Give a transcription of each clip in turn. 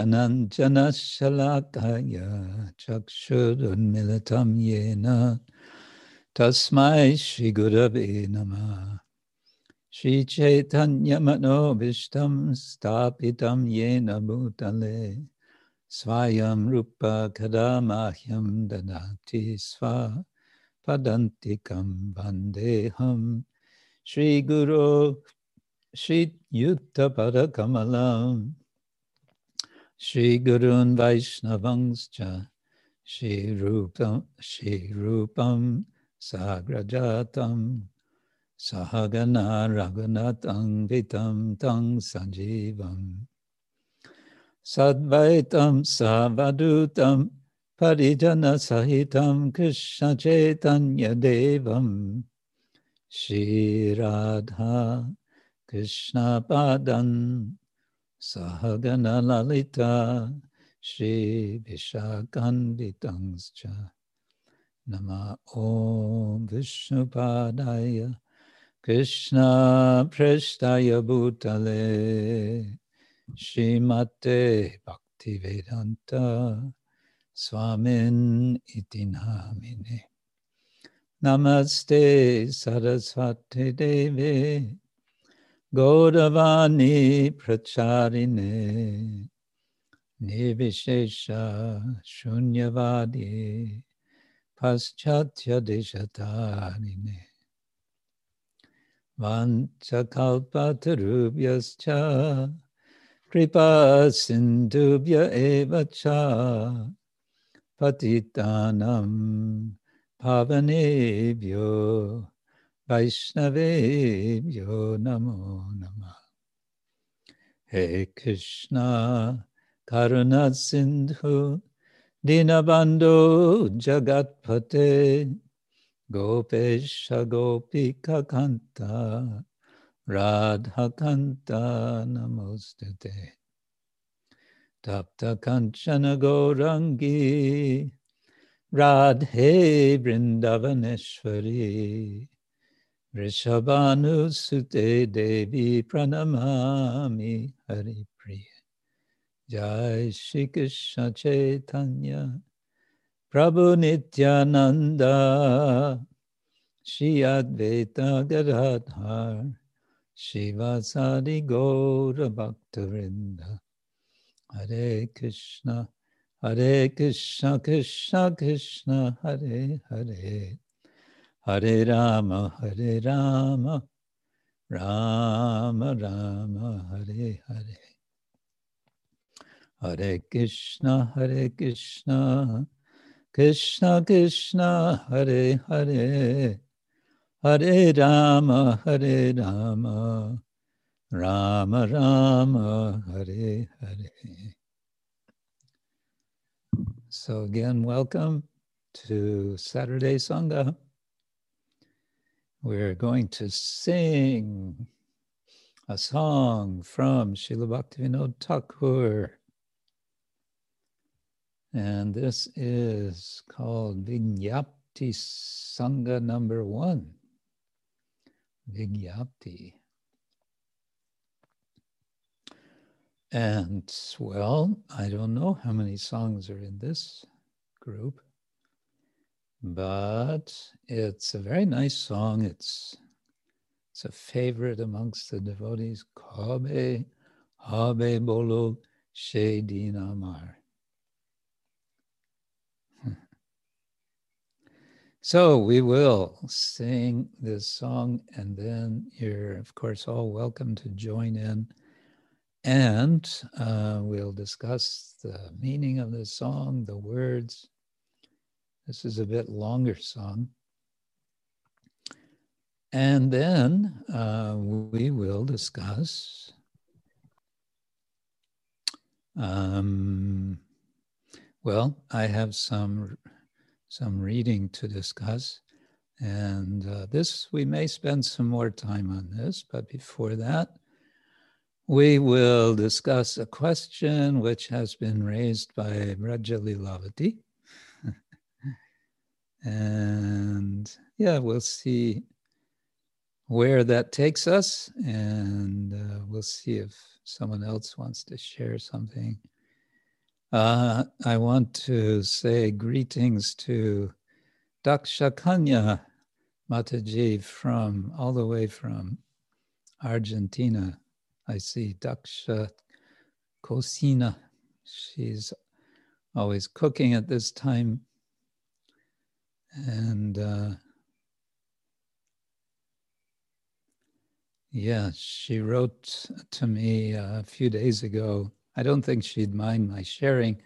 Chakshurunmilitam yena tasmai Shri Gurave Namah Shri Chaitanya Manobishtam Stapitam Yena Bhutale Swayam Rupa Kadamahyam Dadati Sva Padantikam Bandeham Shri Gurun Vaishnavangscha Shri Rupam Shri Rupam Sagrajatam Sahagana Raghunatam Vitam Tang Sanjivam Sadvaitam Savadutam Parijana Sahitam Krishna Chaitanya Devam Shri Radha Krishna Padan Sahagana Lalita Shri Vishakanditangscha Nama Om Vishnupadaya Krishna Prestaya Bhutale Shrimate Bhaktivedanta Swamin Itinamine Namaste Saraswati Devi Gaudavani Pracharine Nivishesha Shunyavadi Paschatya Deshatarine Vanchakalpatarubhyascha Kripa Sindhubhya Eva Cha Patitanam Pavanebhyo Vaishnavebhyo Namo Namah He Krishna Karuna Sindhu Dinabando Jagatpate Gopesha Gopika Kanta Radha Kanta Namostute Tapta Kanchana Gaurangi Radhe Vrindavaneshwari Rishabhanu Sute Devi Pranamami Hari Priya Jai Shri Krishna Chaitanya Prabhu Nityananda Shri Advaita Gadadhar Shivasadi Gaura Bhaktavinda Hare Krishna Hare Krishna Krishna Krishna Hare Hare Hare Rama Hare Rama. Rama Rama Hare Hare. Hare Krishna Hare Krishna. Krishna Krishna Hare Hare. Hare Rama Hare Rama. Rama Rama Hare Hare. So again, welcome to Saturday Sangha. We're going to sing a song from Srila Bhaktivinoda Thakur. And this is called Vigyapti Sangha number one. Vigyapti. And well, I don't know how many songs are in this group, but it's a very nice song. It's it's a favorite amongst the devotees. Kabe Habe Bolo Shedinamar. So we will sing this song, and then you're, of course, all welcome to join in. And uh, we'll discuss the meaning of the song, the words. This is a bit longer song. And then uh, we will discuss um, well, I have some some reading to discuss. And uh, this, we may spend some more time on this, but before that, we will discuss a question which has been raised by Rajali Lilavati. And yeah, we'll see where that takes us, and uh, we'll see if someone else wants to share something Uh, I want to say greetings to Daksha Kanya Mataji from all the way from Argentina. I see Daksha Cocina. She's always cooking at this time. And uh, yeah, she wrote to me a few days ago. I don't think she'd mind my sharing.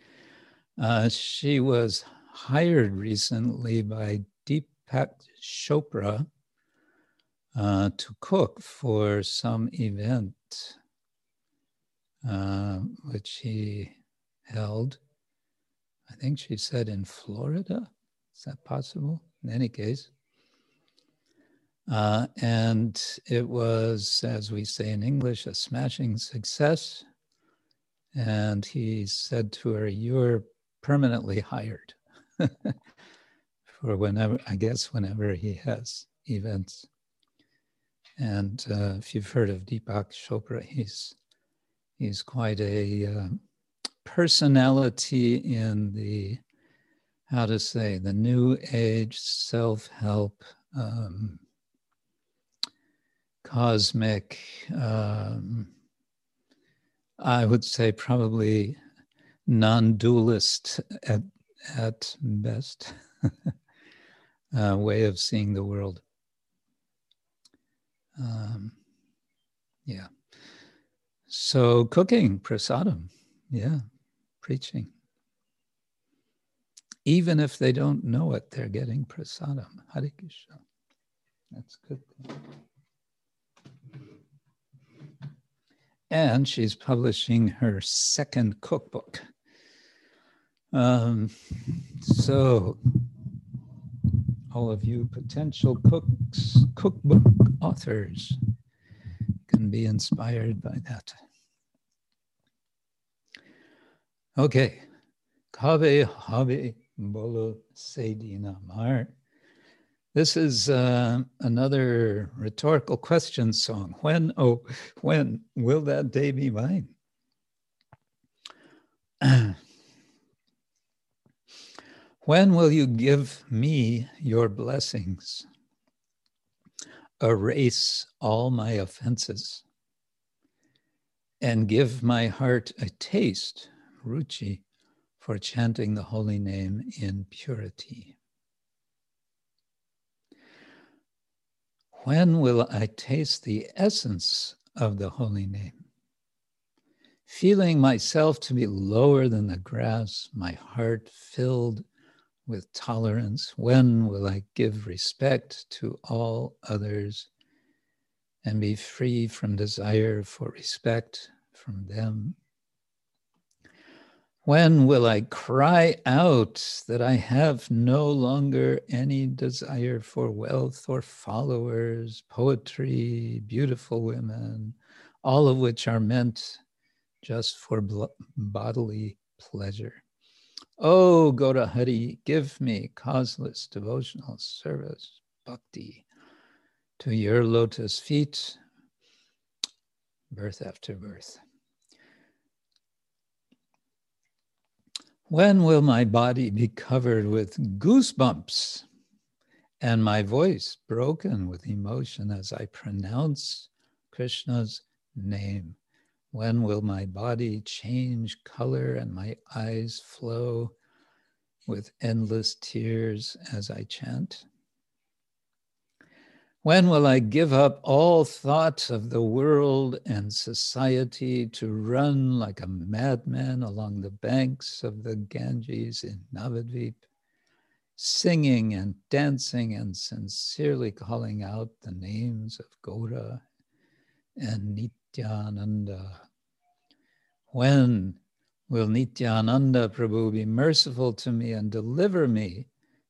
Uh, she was hired recently by Deepak Chopra uh, to cook for some event uh, which he held. I think she said in Florida. Is that possible? In any case. Uh, and it was, as we say in English, a smashing success. And he said to her, You're permanently hired for whenever, I guess, whenever he has events. And uh, if you've heard of Deepak Chopra, he's he's quite a uh, personality in the how to say the new age self-help um, cosmic um, i would say probably non-dualist at, at best uh, way of seeing the world um, yeah. So cooking, prasadam, yeah, preaching. Even if they don't know it, they're getting prasadam. Hare Krishna. That's good. And she's publishing her second cookbook. Um, so all of you potential cooks, cookbook authors can be inspired by that. Okay. Kabe Habe Bolo Sedina Mar. This is uh, another rhetorical question song. When, oh, when will that day be mine? When will you give me your blessings? Erase all my offenses and give my heart a taste, ruchi, for chanting the holy name in purity. When will I taste the essence of the holy name? Feeling myself to be lower than the grass, my heart filled with tolerance? When will I give respect to all others and be free from desire for respect from them? When will I cry out that I have no longer any desire for wealth or followers, poetry, beautiful women, all of which are meant just for bodily pleasure? Oh, Gaurahari, give me causeless devotional service, bhakti, to your lotus feet, birth after birth. When will my body be covered with goosebumps and my voice broken with emotion as I pronounce Krishna's name? When will my body change color and my eyes flow with endless tears as I chant? When will I give up all thoughts of the world and society to run like a madman along the banks of the Ganges in Navadvip, singing and dancing and sincerely calling out the names of Gaura and Nityananda. When will Nityananda Prabhu be merciful to me and deliver me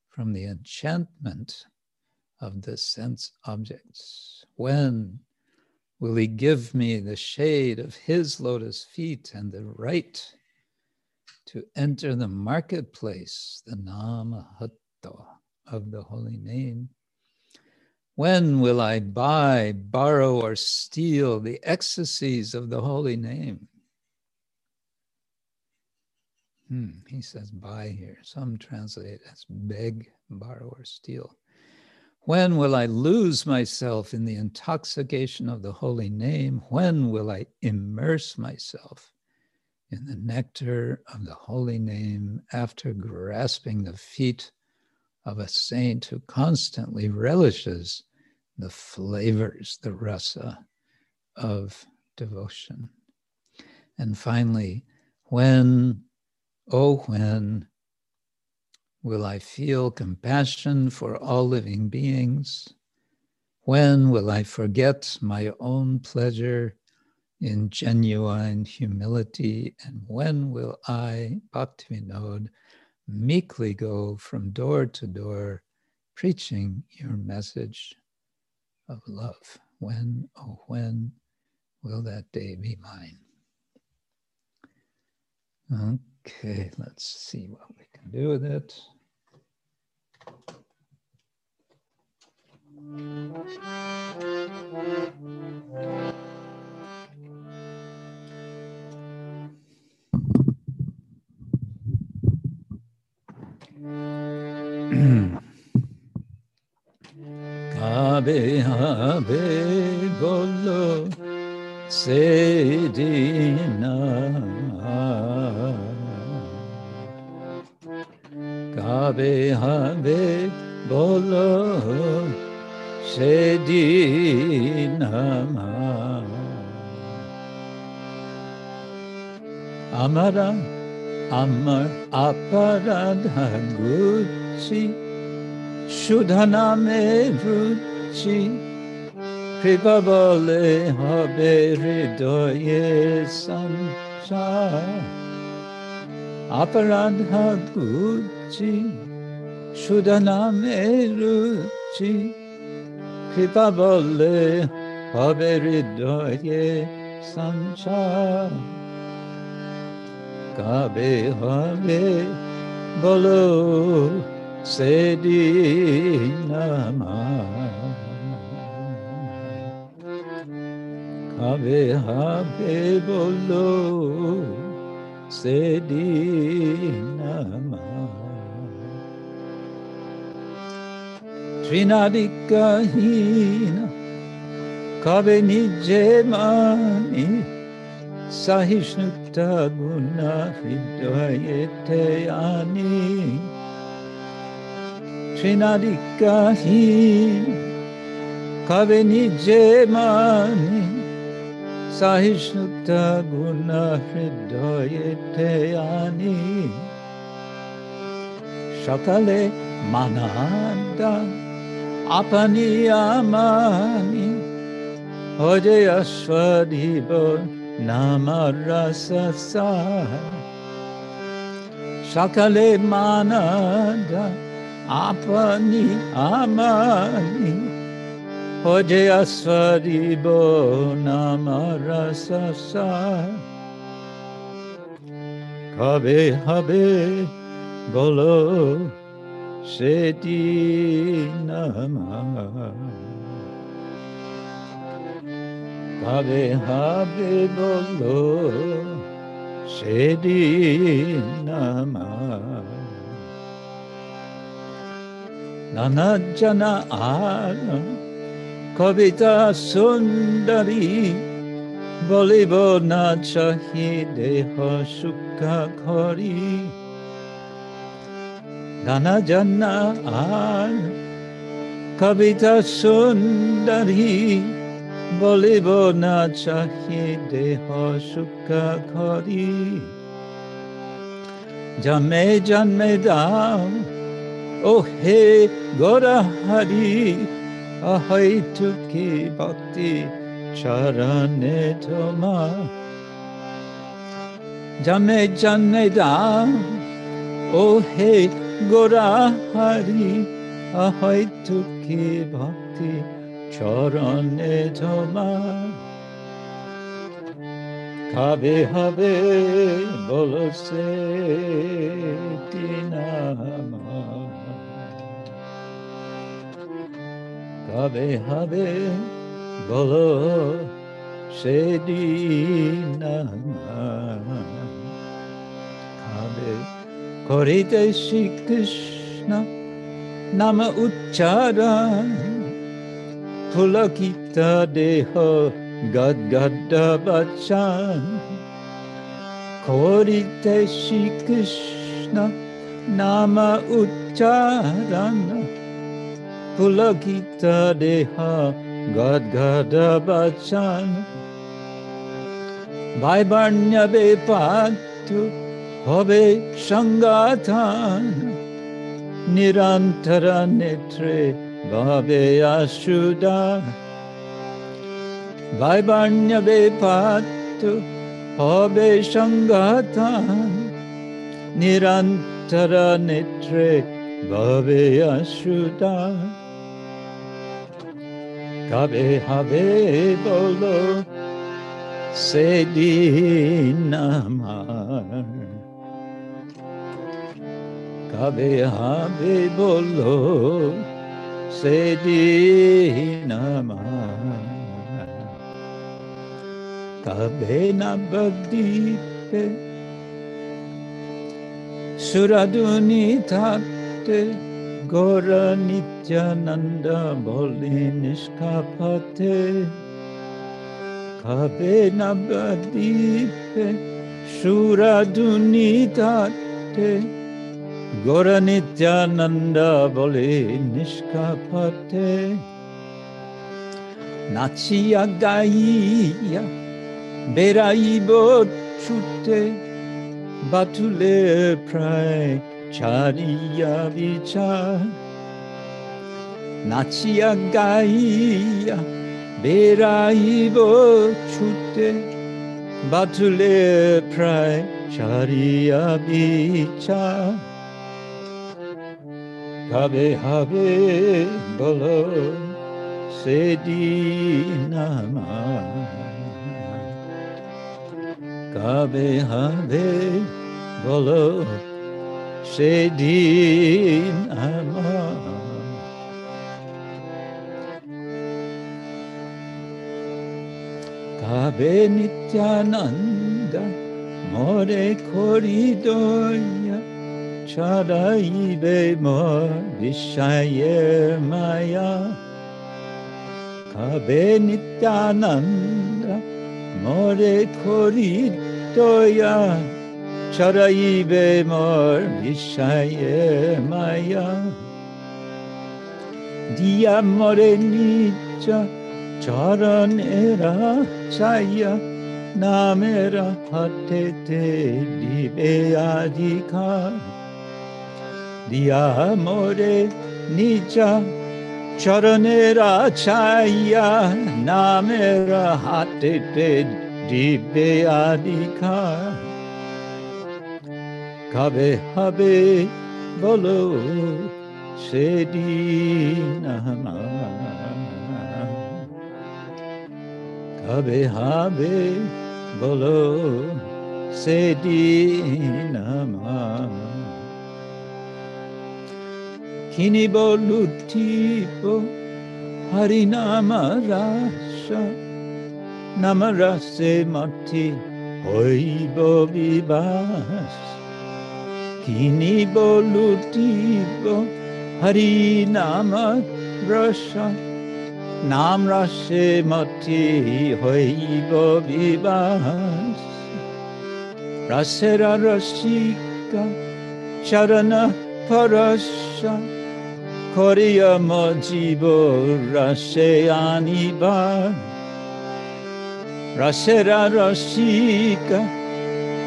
from the enchantment of the sense objects? When will he give me the shade of his lotus feet and the right to enter the marketplace, the Namahatta of the holy name? When will I buy, borrow, or steal the ecstasies of the holy name? Hmm, he says buy here. Some translate as beg, borrow, or steal. When will I lose myself in the intoxication of the holy name? When will I immerse myself in the nectar of the holy name after grasping the feet of a saint who constantly relishes the flavors, the rasa of devotion? And finally, when, oh, when will I feel compassion for all living beings? When will I forget my own pleasure in genuine humility? And when will I, Bhaktivinoda, meekly go from door to door preaching your message of love? When, oh, when will that day be mine? Okay, let's see what we can do with it. Kabe habe bolo sedina হবে হবে বলো সেদিন আমার। আমার অপরাধ গুচ্ছি সুধা নামে রুচি কৃপা বলে হবে হৃদয়ে সংসার। অপরাধ গুচ্ছি রুচি সুধা নামে রুচি কৃপা বললে হবে হৃদয়ে সংসার। কবে হবে বলো সেদিন কবে হবে বলো সেদিন Trinadikahina Kabe nije mani Sahishnukta guna hridayete ani Trinadikahina Kabe nije mani Sahishnukta guna hridayete ani Shakale mananda আপনি আমানি হজে অশ্বধিব নামার রসসা সকালে মানাদা, আপনি আমানি হজে নামার রসসা কবে হবে বলো? সেদিন কবে হবে বলো সেদিন নানা জানা আর কবিতা সুন্দরী, বলিব না চাহি দেহ সুখ ঘরি নানা জান্না আর কবিতা সুন্দরী বলিব না চাহি দেহ সুখ ঘরি জন্মে জন্মে দাও ও হে গোরাহারি অহৈতুকি ভক্তি চরণে তোমা জন্মে জন্মে দাও ও হে গোরা হারি অহয় দুঃখী ভক্তি, চরণে জমা খাবে হবে বলো সে খাবে হবে বল সে দিন খাবে হবে করিতে শ্রীকৃষ্ণ নাম উচ্চারণ। পুলকিত দেহ গদ্গদ বচন। করিতে শ্রীকৃষ্ণ নাম উচ্চারণ। পুলকিত দেহ গদ্গদ বচন। ভাইবর্ণ্য বেপাত্র হবে সংগাথান। নিরন্তর নেত্রে ভাবে আশুদা। ভাইবর্ণ্য বেপাত্র হবে সংগাথান। নিরন্তর নেত্রে ভাবে আশুদা। কবে হবে বলো? সেদিন আমার কবে হবে বলল সেদিন কবে না বদ্বীপে সুরাদুনি থাকতে গোর নিত্যানন্দ বলি নিষ্কাপতে কবে না বদ্বীপে সুরাদুনি থাকতে নিত্যানন্দ বলে নিষ্কাপথে নাচিয়া গাইয়া বেড়াইব ছুটে বাতুলে প্রায় ছাড়িয়া বিচার। নাচিয়া গাইয়া বেড়াইব ছুটে বাতুলে প্রায় ছাড়িয়া বিচার। কবে হবে বলো সেদিন কবে হবে বলো সেদিন আমার। কবে নিত্যানন্দ মরে করি দয়া Shaddai Bemo Vishaya Maya Kabe Nityananda More Koritoya Shaddai Bemo Vishaya Maya Diya More Nitya Charan Era Chaya नामेरा हते ते दिवे अधिकार দিয়া মোরে নিজা চরণেরা চাইয়া নামেরা হাতেতে দিবে আধিকার কবে হবে বলো সেদিন কবে হবে বলো সেদিন আমার। কিনিব লুঠিব হরিনাম রাস, নাম রাসে মঠি হইব বিবাস। কিনিব লুটিব হরি নাম রস, নাম রসে মতি হইব বিবাস। রসের রসিকা চরণ পরশ করিয়া মজিব রসে আনিবার রসের রসিকা,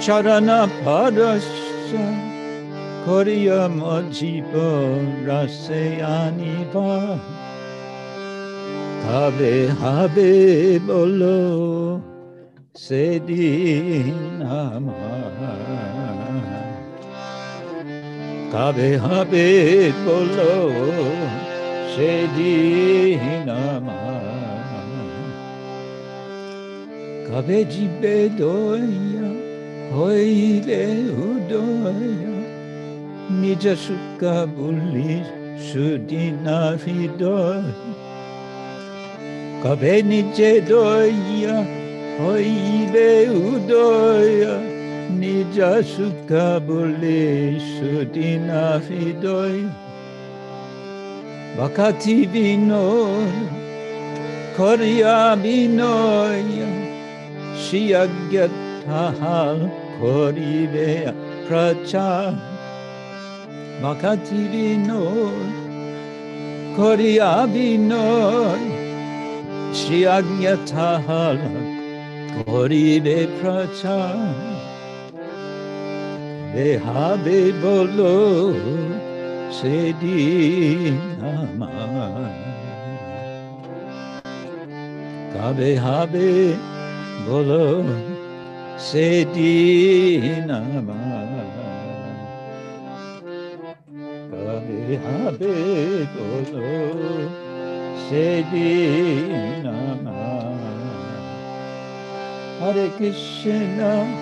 চরণ পরশ করিয়া মজিব রসে আনিবার হবে হবে বলো, সেদিন আমার কবে হবে বলো সেদিন কবে জিবে দয়া, হইলে উদয়া। নিজ সুখ বলি সুদিন হৃদয়। কবে নিজে দয়া হইবে উদয়। Nija Sukha Bole Sudina Fidoy Vakati Vinoy Korya Vinoy Shiagyatahal Koribe Pracha Vakati Vinoy Korya Vinoy Shiagyatahal Koribe Pracha Dehabe bolo sedinama Kabe habe bolo sedinama Kabe habe bolo sedinama Hare Krishna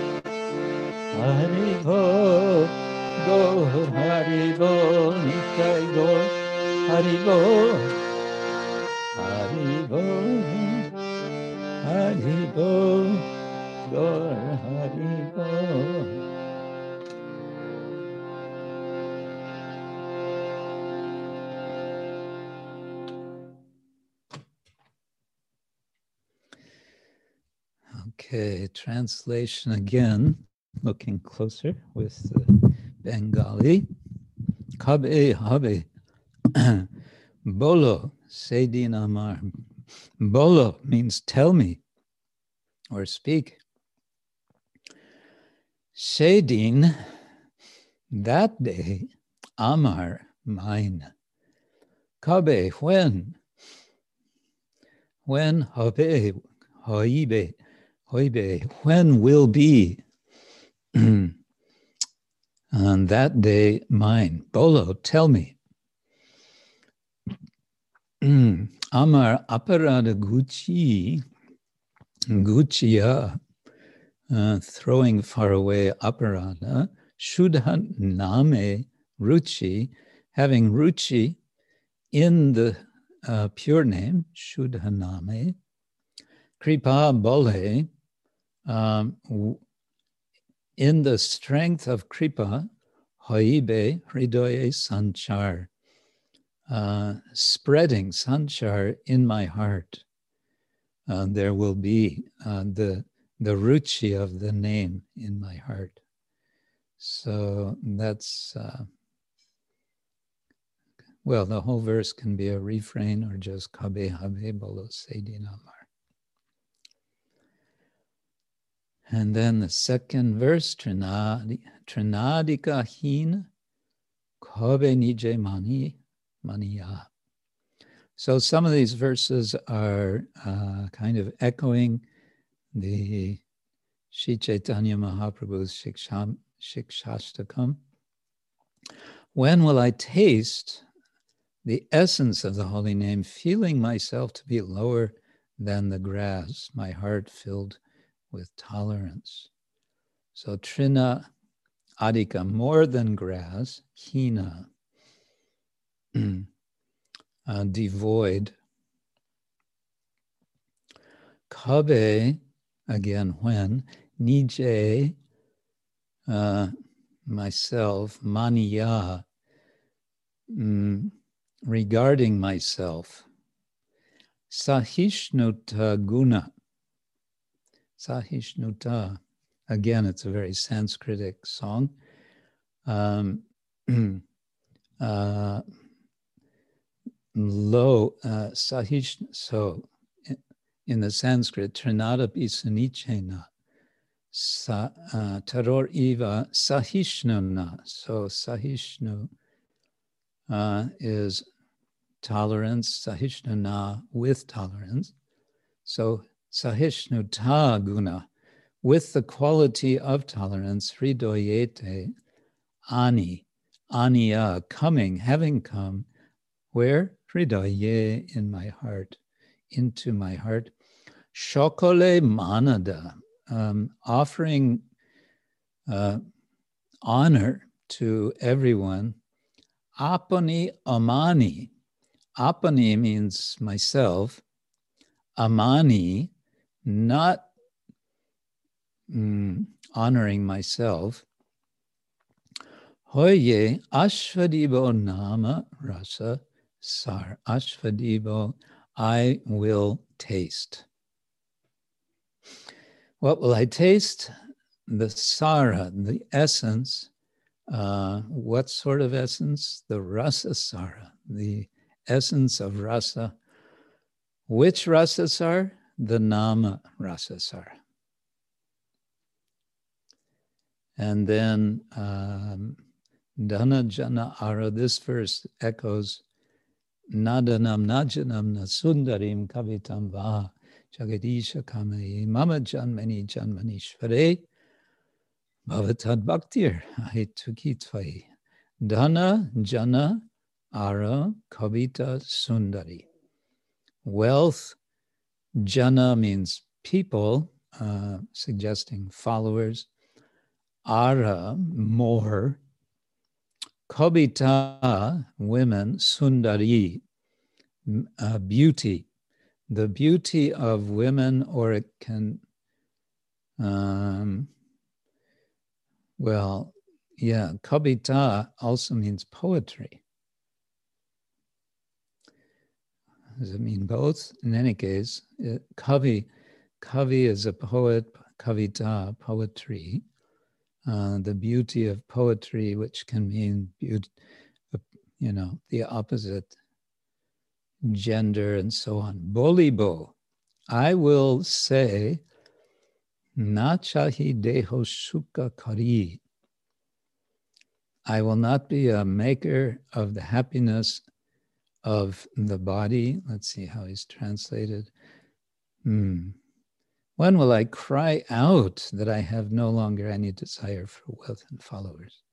Hari Bo Go Hari Bo Nitai Go Hari Bo Hari Bo Hari Bo Go Hari Bo Okay, translation again, looking closer with Bengali. Kabe habe bolo sedin amar. Bolo means tell me or speak. Sedin, that day, amar, mine. Kabe, when? When habe, hoibe, hoibe, when will be? On that day, mine. Bolo, tell me. Amar aparada gucci, gucciya, uh, throwing far away aparada, shudha name ruchi, having ruchi in the uh, pure name, shudha name, kripa bole, um, in the strength of kripa, hoibe hridoye sanchar, uh, spreading sanchar in my heart. Uh, there will be uh, the the ruchi of the name in my heart. So that's uh, well, the whole verse can be a refrain or just kabe habe bolo seidinamar. And then the second verse, Trinadi, Trinadika hin Kobe nije mani maniya. So some of these verses are uh, kind of echoing the Sri Chaitanya Mahaprabhu's Shiksham, Shikshashtakam. When will I taste the essence of the holy name, feeling myself to be lower than the grass, my heart filled with tolerance? So Trina Adika, more than grass, Hina, uh, devoid. Kabe, again, when, Nije, uh, myself, Maniya, mm, regarding myself. Sahishnuta guna. Sahishnuta. Again, it's a very Sanskritic song. Um, uh, lo uh, sahish, so in the Sanskrit, Trinada Pisanichena, sa, uh, Taror Eva Sahishnuna. So Sahishnu uh, is tolerance, Sahishnuna with tolerance. So Sahishnuta guna, with the quality of tolerance, Hridoyete, Ani, Aniya, coming, having come, where? Hridaye, in my heart, into my heart. Shokole manada, um, offering uh, honor to everyone. Apani amani. Apani means myself. Amani, not mm, honoring myself. Hoye ashvadibo nama rasa sar. Ashvadibo, I will taste. What will I taste? The sara, the essence. Uh, what sort of essence? The rasa sara, the essence of rasa. Which rasa sar? The nama rasa sara. And then um, Dana Jana Ara, this verse echoes Nadanam Najanam Nasundarim Kavitam Va Jagadisha Kamayi Mama Janmani Janmanishvare Bhavatad Bhaktir Ahitukitvayi Dana Jana Ara Kavita Sundari. Wealth, Jana means people, uh, suggesting followers. Ara, more. Kobita, women. Sundari, uh, beauty. The beauty of women, or it can, um, well, yeah, Kobita also means poetry. Does it mean both? In any case, it, kavi, kavi is a poet, kavita, poetry uh, the beauty of poetry, which can mean beauty, you know, the opposite gender and so on. Bolibo, I will say, Nachahi deho sukha kari. I will not be a maker of the happiness of the body. Let's see how he's translated. Hmm. When will I cry out that I have no longer any desire for wealth and followers?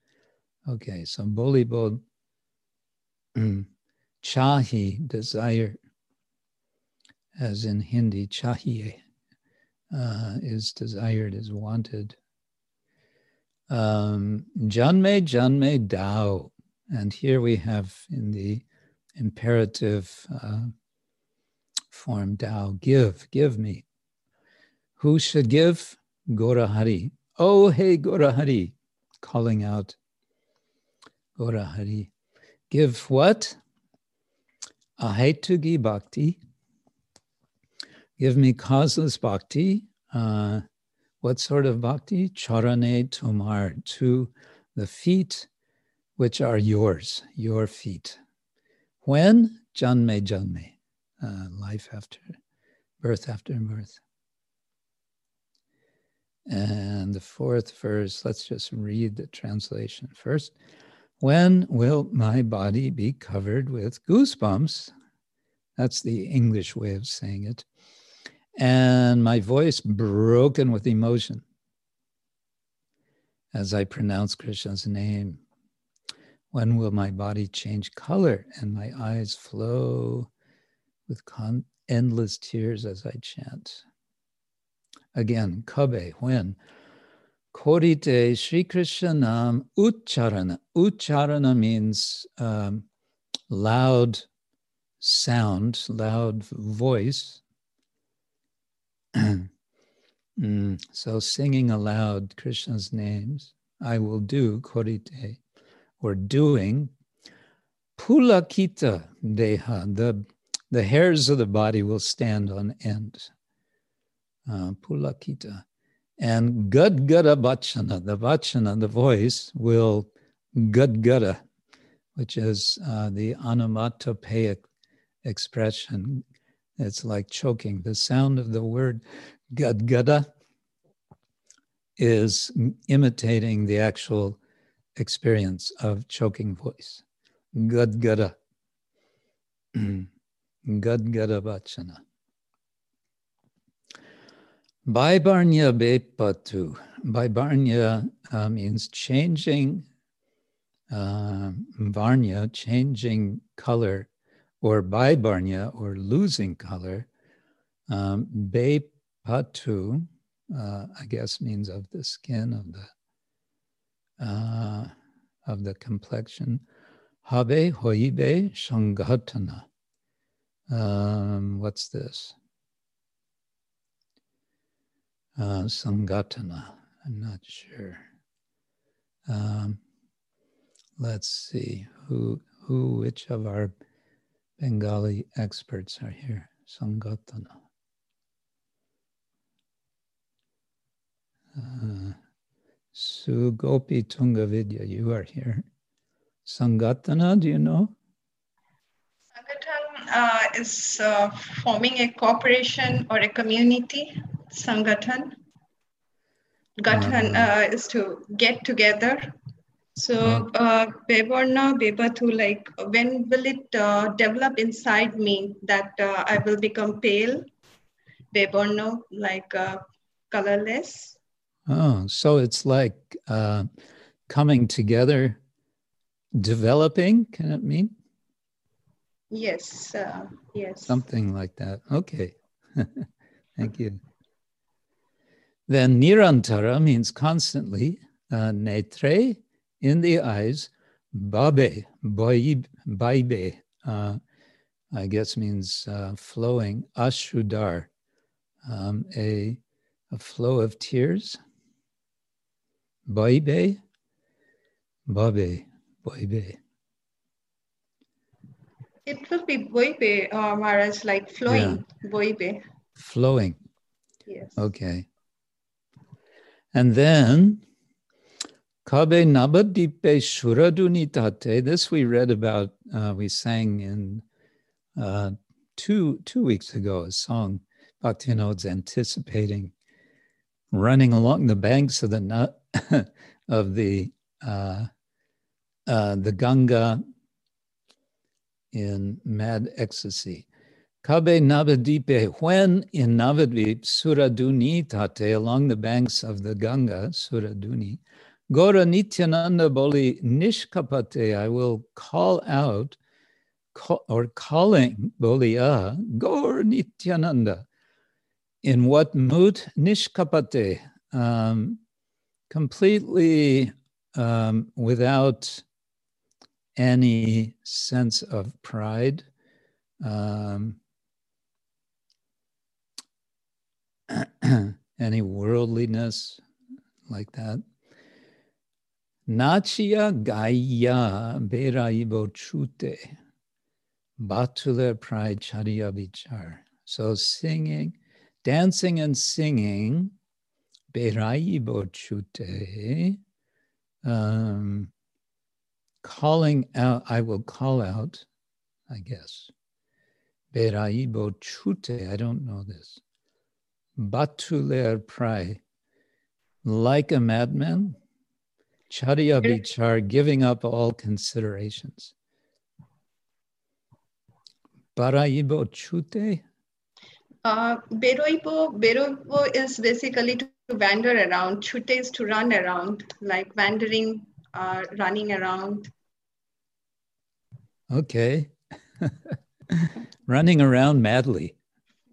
Okay, so Bolibo Chahi, desire, as in Hindi, chahiye, uh, is desired, is wanted. Um, janme, janme, dao. And here we have in the imperative uh, form, dao, give, give me. Who should give? Gorahari. Oh, hey, Gorahari, calling out. Gorahari. Give what? Ahetugi bhakti. Give me causeless bhakti. Uh, what sort of bhakti? Charane tomar, to the feet which are yours, your feet. When? Janme janme, uh, life after, birth after birth. And the fourth verse, let's just read the translation first. When will my body be covered with goosebumps? That's the English way of saying it. And my voice broken with emotion as I pronounce Krishna's name. When will my body change color and my eyes flow with con- endless tears as I chant? Again, kabe, when? Korite Sri Krishna Nam Ucharana. Ucharana means um, loud sound, loud voice. mm, so singing aloud Krishna's names, I will do korite, or doing. Pulakita deha, the, the hairs of the body will stand on end. Uh, pulakita. And Gadgada Vachana, the Vachana, the voice, will Gadgada, which is uh, the onomatopoeic expression. It's like choking. The sound of the word Gadgada is imitating the actual experience of choking voice. Gadgada. Gadgada Vachana. Baibarnya Bepatu. Baibarnya uh, means changing, uh, varnya, changing color, or Baibarnya, or losing color. Um, Bepatu, uh, I guess, means of the skin, of the, uh, of the complexion. Habe hoibe shangatana. Um, what's this? uh, Sangatana. I'm not sure. Um, let's see who who which of our Bengali experts are here. Sangatana. Uh, Sugopi Tungavidya, you are here. Sangatana, do you know? Sangatana uh, is uh, forming a corporation or a community Sangathan. Gathan uh, uh, is to get together. So uh, Bevarna, Bebatu, like when will it uh, develop inside me that uh, I will become pale? Bevarna, like uh, colorless. Oh, so it's like uh, coming together, developing, can it mean? Yes, uh, yes. Something like that. Okay. Thank you. Then nirantara means constantly, uh, netre, in the eyes, babe, baibe, uh, I guess means uh, flowing, ashudar, um, a, a flow of tears. Baibe, babe, baibe. It will be boibe, uh, Maharaj, like flowing, yeah. boibe. Flowing. Yes. Okay. And then Kabe Nabadipe Shuradunitate, this we read about, uh, we sang in uh, two, two weeks ago, a song Bhaktivinoda's anticipating running along the banks of the of the uh, uh, the Ganga in mad ecstasy. Kabe Navadipe, when in Navadvip, Suraduni tate, along the banks of the Ganga, Suraduni, Gora Nityananda Boli Nishkapate, I will call out, call, or calling Bolia, Gor Nityananda. In what mood? Nishkapate, um, completely um, without any sense of pride. Um, any worldliness like that. Nachia Gaya Beraibo Chute Batule Pride Chariya Vichar. So singing, dancing and singing Beraibo Chute, um, calling out, I will call out, I guess. Beraibo Chute, I don't know this. Batuler pray, like a madman, Charya vichar, giving up all considerations. Baraibo chute? Uh, Beroibo, Beroibo is basically to wander around. Chute is to run around, like wandering, uh, running around. Okay. running around madly.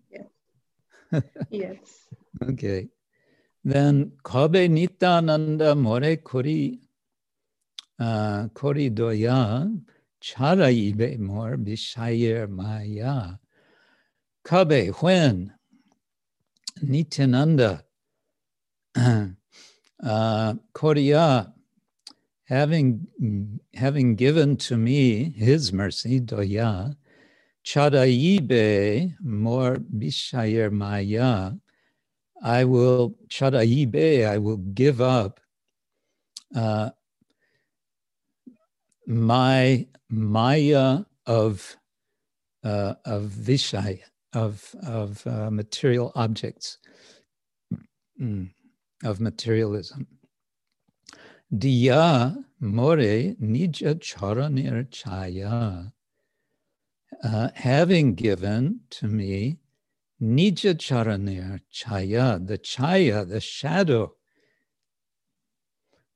Yes. yes. Okay. Then Kobe Nityananda More Kori uh, Kori Doya Chara Ibe More Bishayer Maya. Kabe, when Nityananda uh, having, having given to me his mercy, Doya, Chadaibe more Bishayer Maya, I will, Chadaibe, I will give up uh, my Maya of, uh, of Vishaya of, of uh, material objects, mm, of materialism. Diya more nija charanir chaya. Uh, having given to me nija charanir chaya, the chaya, the shadow,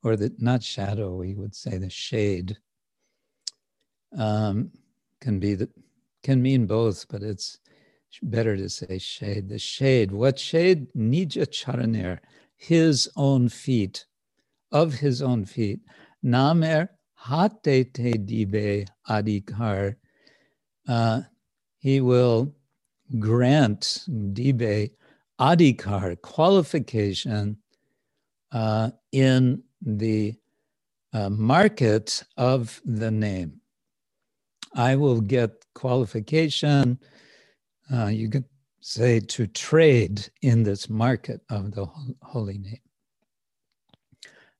or the not shadow, we would say the shade, um, can be the can mean both, but it's better to say shade. The shade. What shade? Nija Charanir, his own feet, of his own feet. Namer hate te dibe adikar. Uh, he will grant dibe adikar qualification uh, in the uh, market of the name. I will get qualification uh, you could say to trade in this market of the holy name.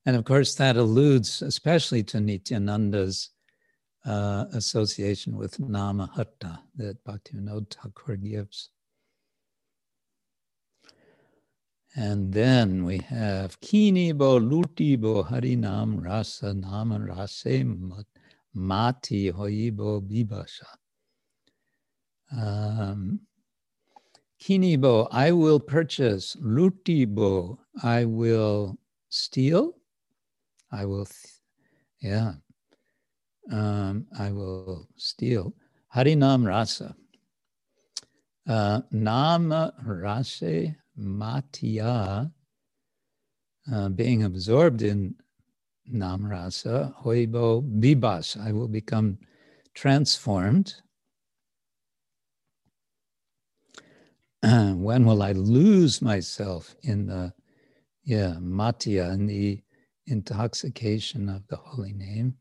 And of course, that alludes especially to Nityananda's uh, association with Namahatta that Bhaktivinoda Thakur gives. And then we have Kinibo Lutibo Harinam Rasa Nama Rase Mati Hoibo Bibasha. Um, Kinibo, I will purchase. Lutibo, I will steal. I will, th- yeah. Um, I will steal. Harinam rasa. Uh, nama rase matya, uh, being absorbed in nam rasa, hoibo bibas, I will become transformed. when will I lose myself in the, yeah, matya, in the intoxication of the holy name?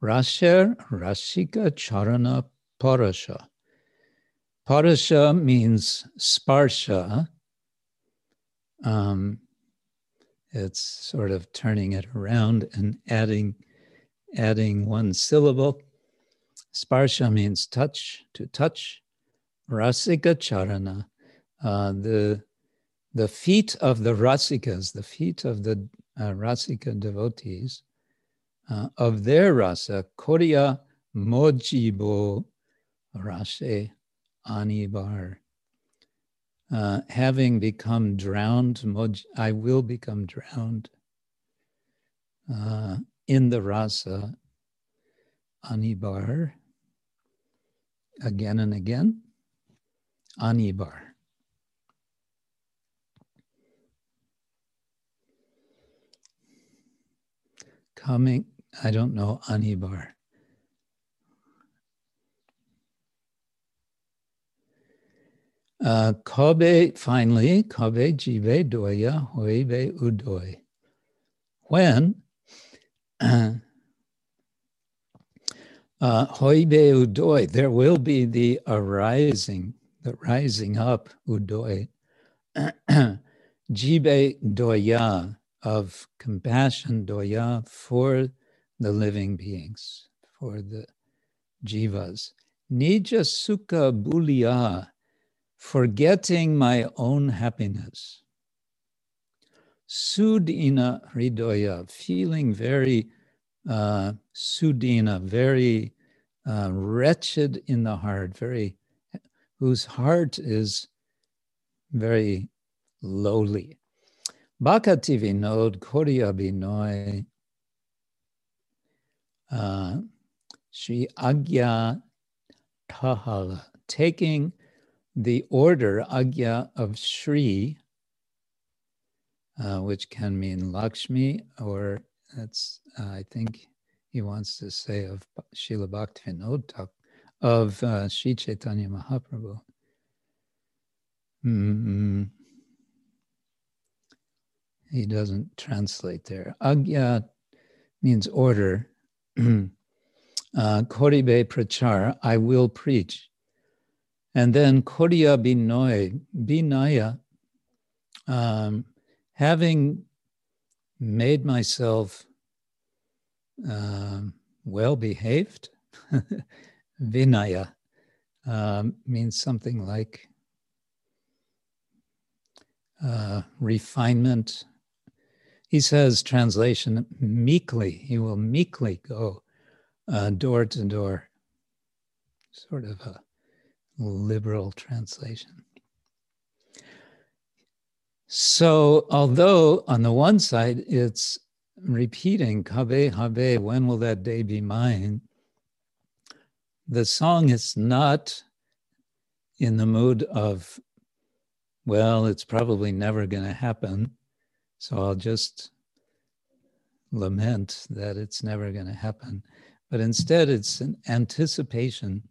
Rasher Rashika Charana Parasha. Parasha means sparsha. Um, it's sort of turning it around and adding adding one syllable. Sparsha means touch, to touch. Rasika Charana uh, the the feet of the rasikas, the feet of the uh, rasika devotees, uh, of their rasa, Koriya mojibo rase anibar. Uh, having become drowned, moj, I will become drowned uh, in the rasa anibar again and again. Anibar. Coming, I don't know, Anibar. Uh, Kobe, finally, Kobe jibe doya hoibe udoy. When uh, hoibe udoy, there will be the arising, the rising up udoy. jibe doya, of compassion, doya, for the living beings, for the jivas. Nija sukha forgetting my own happiness. Sudina Hridoya, feeling very uh, Sudina, very uh, wretched in the heart, very whose heart is very lowly. Bhakati Vinod Koriya Binoy uh, Sri Agya Tahala, taking the order Agya of Sri, uh, which can mean Lakshmi, or that's, uh, I think he wants to say of Srila Bhaktivinoda of uh, Sri Chaitanya Mahaprabhu. Mm-hmm. He doesn't translate there. Agya means order. uh, Koribe prachar, I will preach. And then Koriya binoy, binaya, um, having made myself uh, well behaved, vinaya um, means something like uh, refinement. He says, translation, meekly, he will meekly go uh, door to door. Sort of a liberal translation. So, although on the one side it's repeating, Kabe Habe, when will that day be mine? The song is not in the mood of, well, it's probably never going to happen. So I'll just lament that it's never going to happen. But instead, it's an anticipation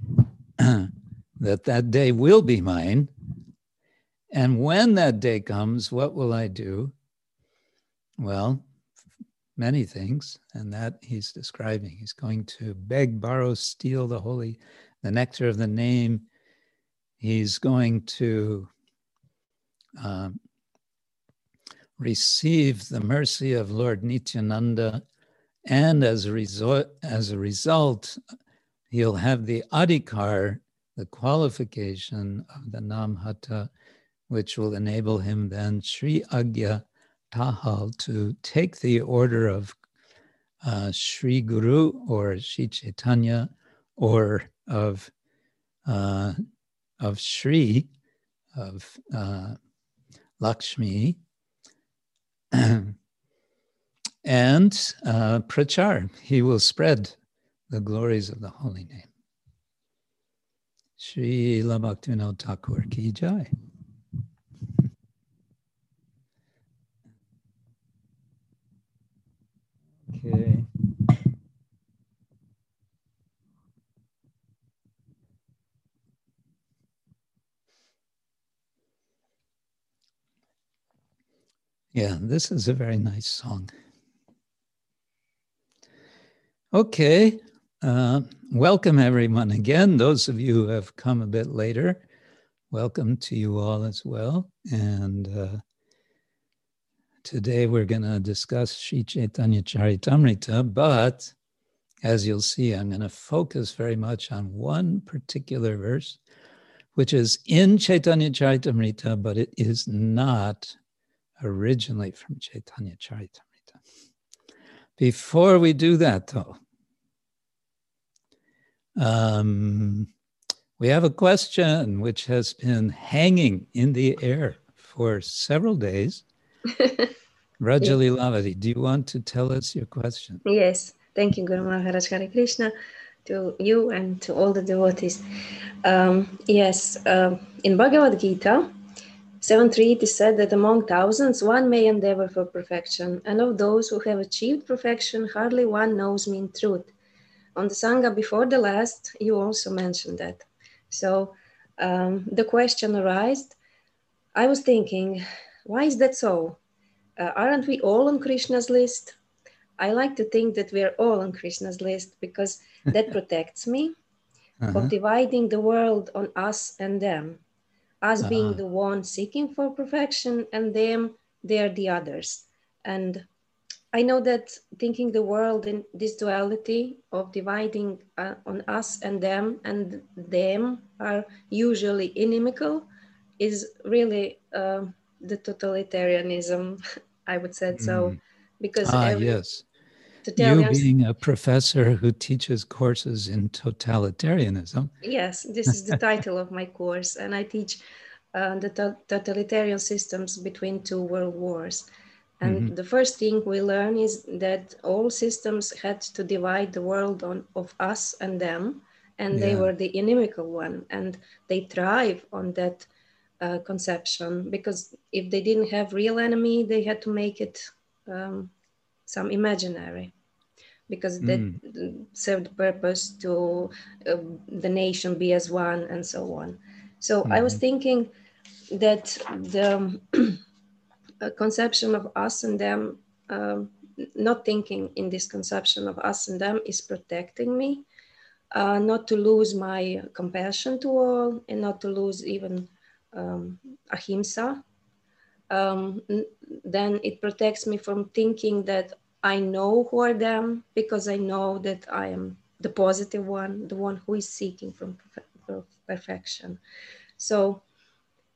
that that day will be mine. And when that day comes, what will I do? Well, many things, and that he's describing. He's going to beg, borrow, steal the holy, the nectar of the name. He's going to um, receive the mercy of Lord Nityananda, and as a result, as a result, he'll have the adhikar, the qualification of the Namhata, which will enable him then Sri Agya Tahal to take the order of uh, Sri Guru or Sri Chaitanya or of uh, of Sri of uh, Lakshmi and uh, Prachar. He will spread the glories of the holy name. Sri Bhaktivinoda Thakur ki jai. Okay. Yeah, this is a very nice song. Okay, uh, welcome everyone again. Those of you who have come a bit later, welcome to you all as well. And uh, today we're going to discuss Sri Chaitanya Charitamrita, but as you'll see, I'm going to focus very much on one particular verse, which is in Chaitanya Charitamrita, but it is not originally from Chaitanya Charitamrita. Before we do that, though, um, we have a question which has been hanging in the air for several days. Rajali Lavati, do you want to tell us your question? Yes, thank you, Guru Maharaj Hare Krishna, to you and to all the devotees. Um, yes, uh, in Bhagavad Gita, 7.3 it is said that among thousands one may endeavor for perfection, and of those who have achieved perfection, hardly one knows mean truth. On the Sangha before the last, you also mentioned that. So um, the question arose. I was thinking, why is that so? Uh, aren't we all on Krishna's list? I like to think that we're all on Krishna's list because that protects me uh-huh. of dividing the world on us and them us uh-huh. being the one seeking for perfection and them they're the others and i know that thinking the world in this duality of dividing uh, on us and them and them are usually inimical is really uh, the totalitarianism. I would say so Mm. because Ah, every yes. You being a professor who teaches courses in totalitarianism. Yes, this is the title of my course, and I teach uh, the to- totalitarian systems between two world wars. And the first thing we learn is that all systems had to divide the world on of us and them, and they were the inimical one, and they thrive on that uh, conception because if they didn't have real enemy, they had to make it um, some imaginary because that served the purpose to uh, the nation be as one and so on. So I was thinking that the uh, conception of us and them, um, not thinking in this conception of us and them is protecting me, uh, not to lose my compassion to all and not to lose even um, ahimsa. Um, then it protects me from thinking that I know who are them because I know that I am the positive one, the one who is seeking from perfe- perfection. So,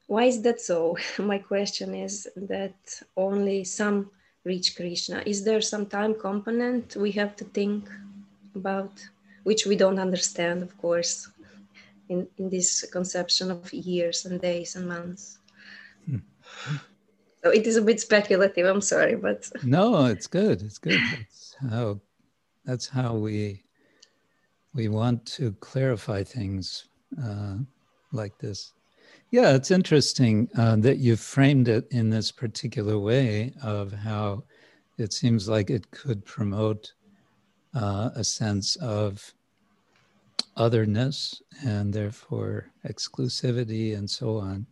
why is that so? My question is that only some reach Krishna. Is there some time component we have to think about, which we don't understand, of course, in, in this conception of years and days and months? So it is a bit speculative. I'm sorry, but No, it's good. It's good. That's how that's how we we want to clarify things uh, like this. Yeah, it's interesting uh, that you framed it in this particular way of how it seems like it could promote uh, a sense of otherness and therefore exclusivity and so on.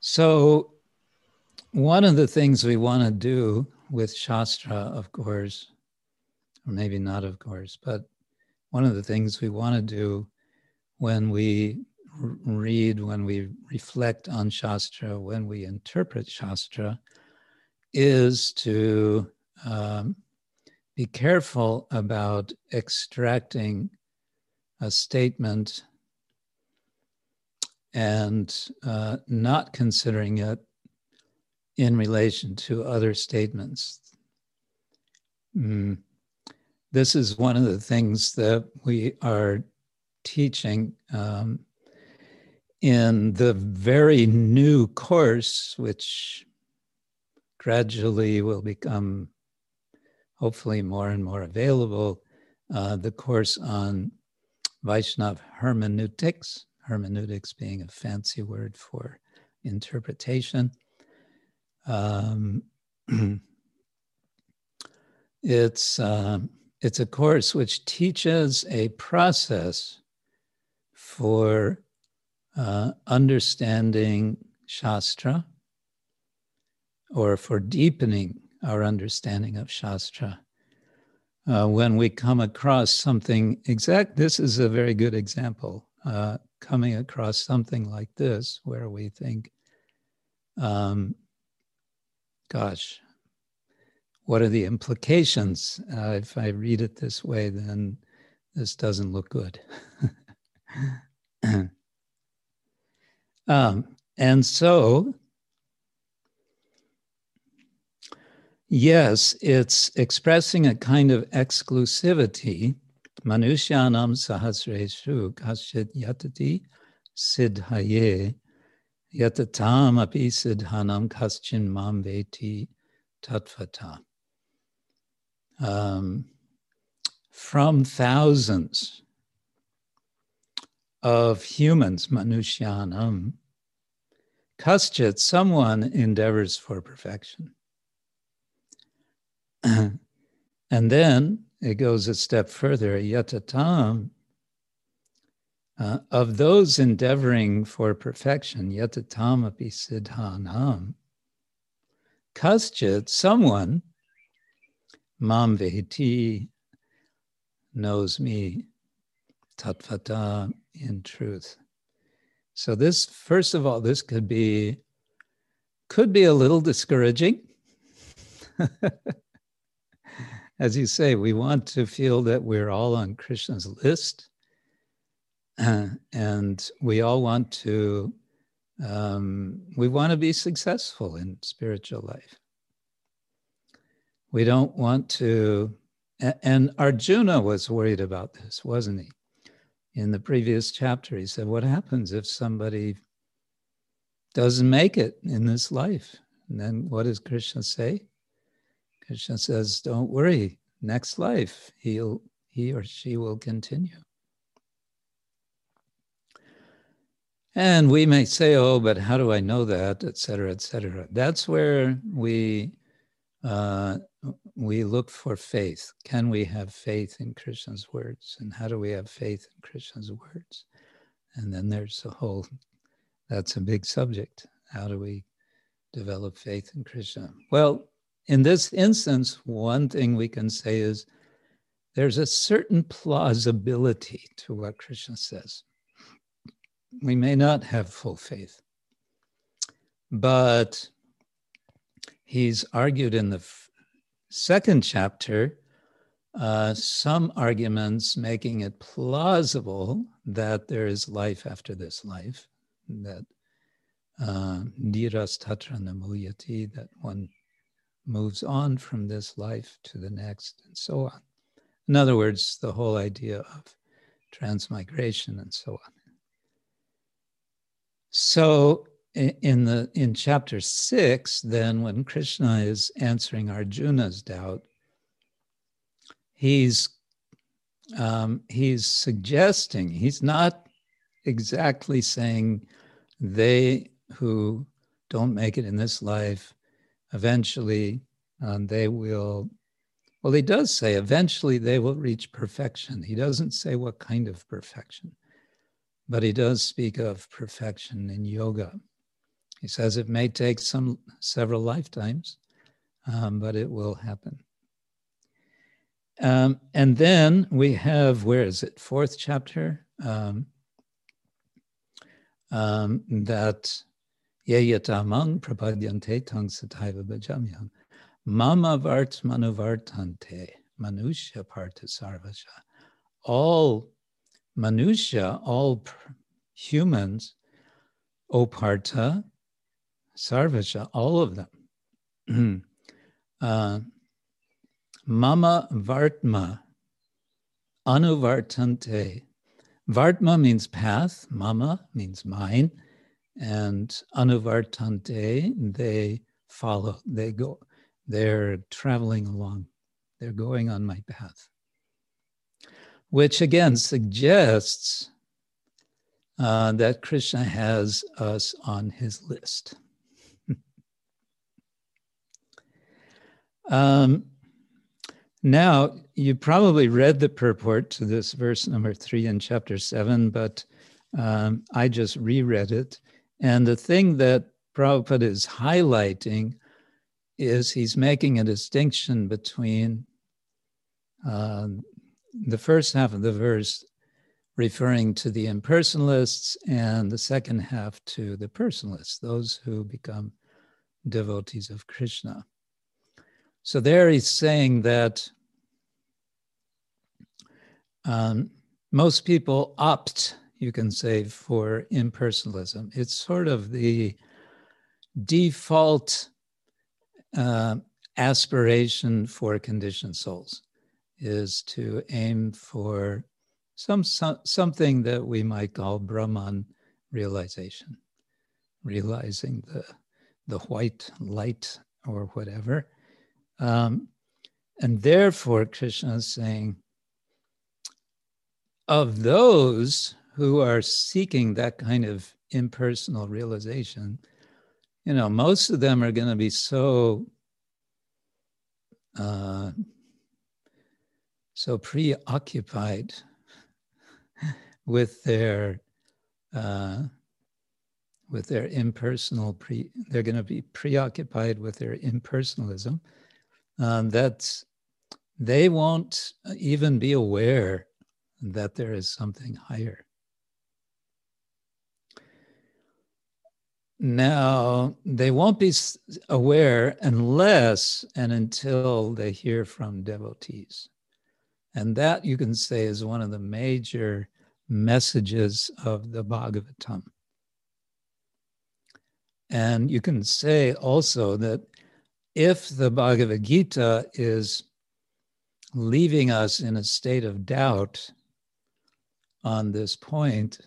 So one of the things we want to do with Shastra, of course, or maybe not of course, but one of the things we want to do when we read, when we reflect on Shastra, when we interpret Shastra, is to um, be careful about extracting a statement and uh, not considering it in relation to other statements. Mm. This is one of the things that we are teaching um, in the very new course, which gradually will become hopefully more and more available, uh, the course on Vaishnav hermeneutics, hermeneutics being a fancy word for interpretation. Um, it's um, it's a course which teaches a process for uh, understanding Shastra or for deepening our understanding of Shastra. Uh, when we come across something exact, this is a very good example. Uh, coming across something like this, where we think, um, gosh, what are the implications? Uh, if I read it this way, then this doesn't look good. um, and so, yes, it's expressing a kind of exclusivity. Manushyanam sahasreshu kaschit yatati siddhaye yatatam api siddhanam kaschin mam veti tatvata. Um, from thousands of humans, Manushyanam, Kaschit, someone endeavors for perfection. and then it goes a step further, Yatatam, uh, of those endeavoring for perfection, Yatatam api siddhanam, Kaschit, someone, Mam Vehiti, knows me, Tatvata, in truth. So this, first of all, this could be could be a little discouraging. As you say, we want to feel that we're all on Krishna's list, and we all want to um, we want to be successful in spiritual life. We don't want to, and Arjuna was worried about this, wasn't he? In the previous chapter, he said, What happens if somebody doesn't make it in this life? And then what does Krishna say? Krishna says, Don't worry, next life, he'll, he or she will continue. And we may say, oh, but how do I know that, et cetera, et cetera. That's where we uh, we look for faith. Can we have faith in Krishna's words? And how do we have faith in Krishna's words? And then there's a whole, that's a big subject. How do we develop faith in Krishna? Well, in this instance, one thing we can say is there's a certain plausibility to what Krishna says we may not have full faith. But he's argued in the second chapter uh, some arguments making it plausible that there is life after this life, that uh, niras tatra namuyati, that one moves on from this life to the next, and so on. In other words, the whole idea of transmigration and so on. So in the in chapter six, then when Krishna is answering Arjuna's doubt, he's um, he's suggesting he's not exactly saying they who don't make it in this life eventually um, they will well he does say eventually they will reach perfection. He doesn't say what kind of perfection but he does speak of perfection in yoga. He says it may take some several lifetimes, um, but it will happen. Um, and then we have, where is it? Fourth chapter. Um, um, that yeyatamang prapadyante tang sataiva mama vart manuvartante manusya partha sarvasha. All Manusha, all humans, Oparta, Sarvasha, all of them. uh, Mama Vartma, Anuvartante. Vartma means path, Mama means mine, and Anuvartante, they follow, they go, they're traveling along, they're going on my path which again suggests uh, that Krishna has us on his list. um, now, you probably read the purport to this verse number three in chapter seven, but um, I just reread it. And the thing that Prabhupada is highlighting is he's making a distinction between uh, the first half of the verse referring to the impersonalists and the second half to the personalists, those who become devotees of Krishna. So there he's saying that um, most people opt, you can say, for impersonalism. It's sort of the default uh, aspiration for conditioned souls is to aim for some, some something that we might call Brahman realization, realizing the the white light or whatever. Um, and therefore, Krishna is saying, of those who are seeking that kind of impersonal realization, you know, most of them are going to be so uh, so preoccupied with their uh, with their impersonal pre they're going to be preoccupied with their impersonalism um, that they won't even be aware that there is something higher. Now they won't be aware unless and until they hear from devotees and that you can say is one of the major messages of the Bhagavatam. And you can say also that if the Bhagavad Gita is leaving us in a state of doubt on this point,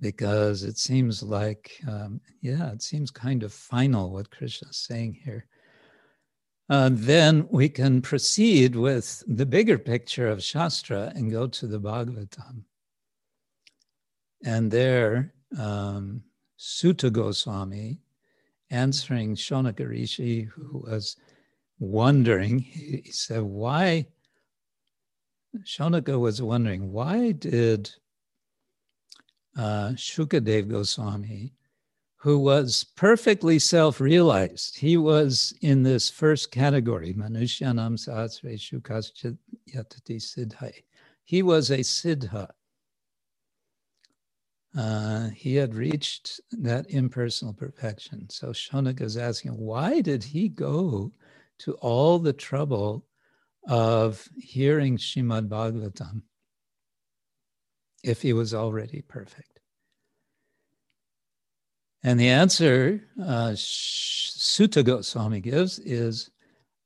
because it seems like, um, yeah, it seems kind of final what Krishna is saying here. Uh, then we can proceed with the bigger picture of Shastra and go to the Bhagavatam. And there, um, Suta Goswami, answering Shonaka Rishi, who was wondering, he, he said, Why? Shonaka was wondering, why did uh, Shukadev Goswami, who was perfectly self realized. He was in this first category, Manushyanam Sahasre Shukaschit Yatati Siddhai. He was a Siddha. Uh, he had reached that impersonal perfection. So Shonaka is asking, why did he go to all the trouble of hearing Shrimad Bhagavatam? if he was already perfect? And the answer uh, Suta Goswami gives is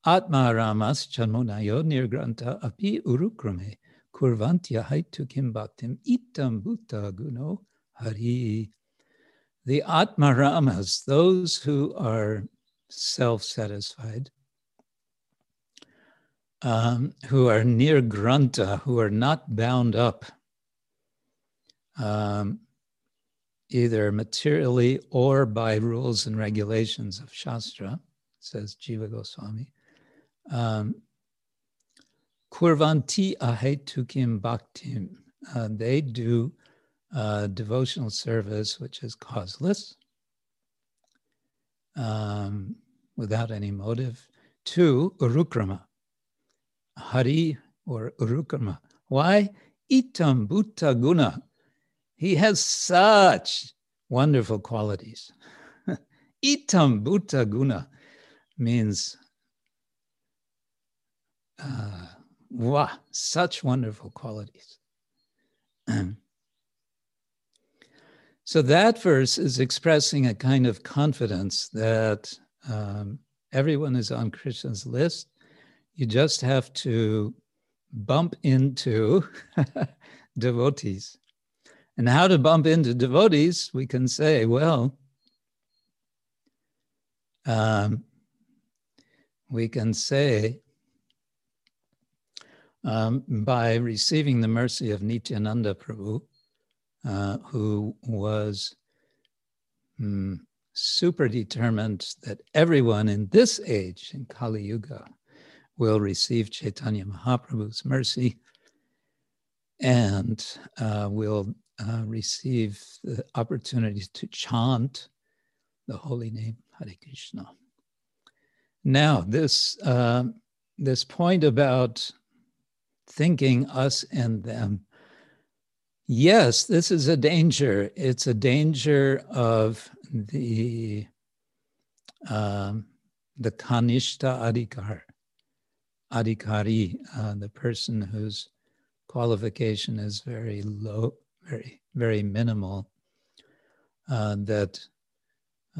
Atma Ramas Chanmunayo Nirgranta Api Urukrame Kurvantya Haitu Kim Bhaktim Itam Bhuta Guno Hari. The Atma Ramas, those who are self satisfied, um, who are Nirgranta, who are not bound up um, either materially or by rules and regulations of Shastra, says Jiva Goswami. Um, Kurvanti ahetukim bhaktim. Uh, they do uh, devotional service, which is causeless, um, without any motive. Two, urukrama. Hari or urukrama. Why? Itam bhuta guna. He has such wonderful qualities. Itam Bhuta Guna means uh, wow, such wonderful qualities. so that verse is expressing a kind of confidence that um, everyone is on Krishna's list. You just have to bump into devotees. And how to bump into devotees, we can say, well, um, we can say um, by receiving the mercy of Nityananda Prabhu, uh, who was mm, super determined that everyone in this age, in Kali Yuga, will receive Chaitanya Mahaprabhu's mercy and uh, will uh, receive the opportunity to chant the holy name Hare Krishna. Now, this uh, this point about thinking us and them. Yes, this is a danger. It's a danger of the um, the kanishta adhikar, adhikari, uh, the person whose qualification is very low, very, very minimal, uh, that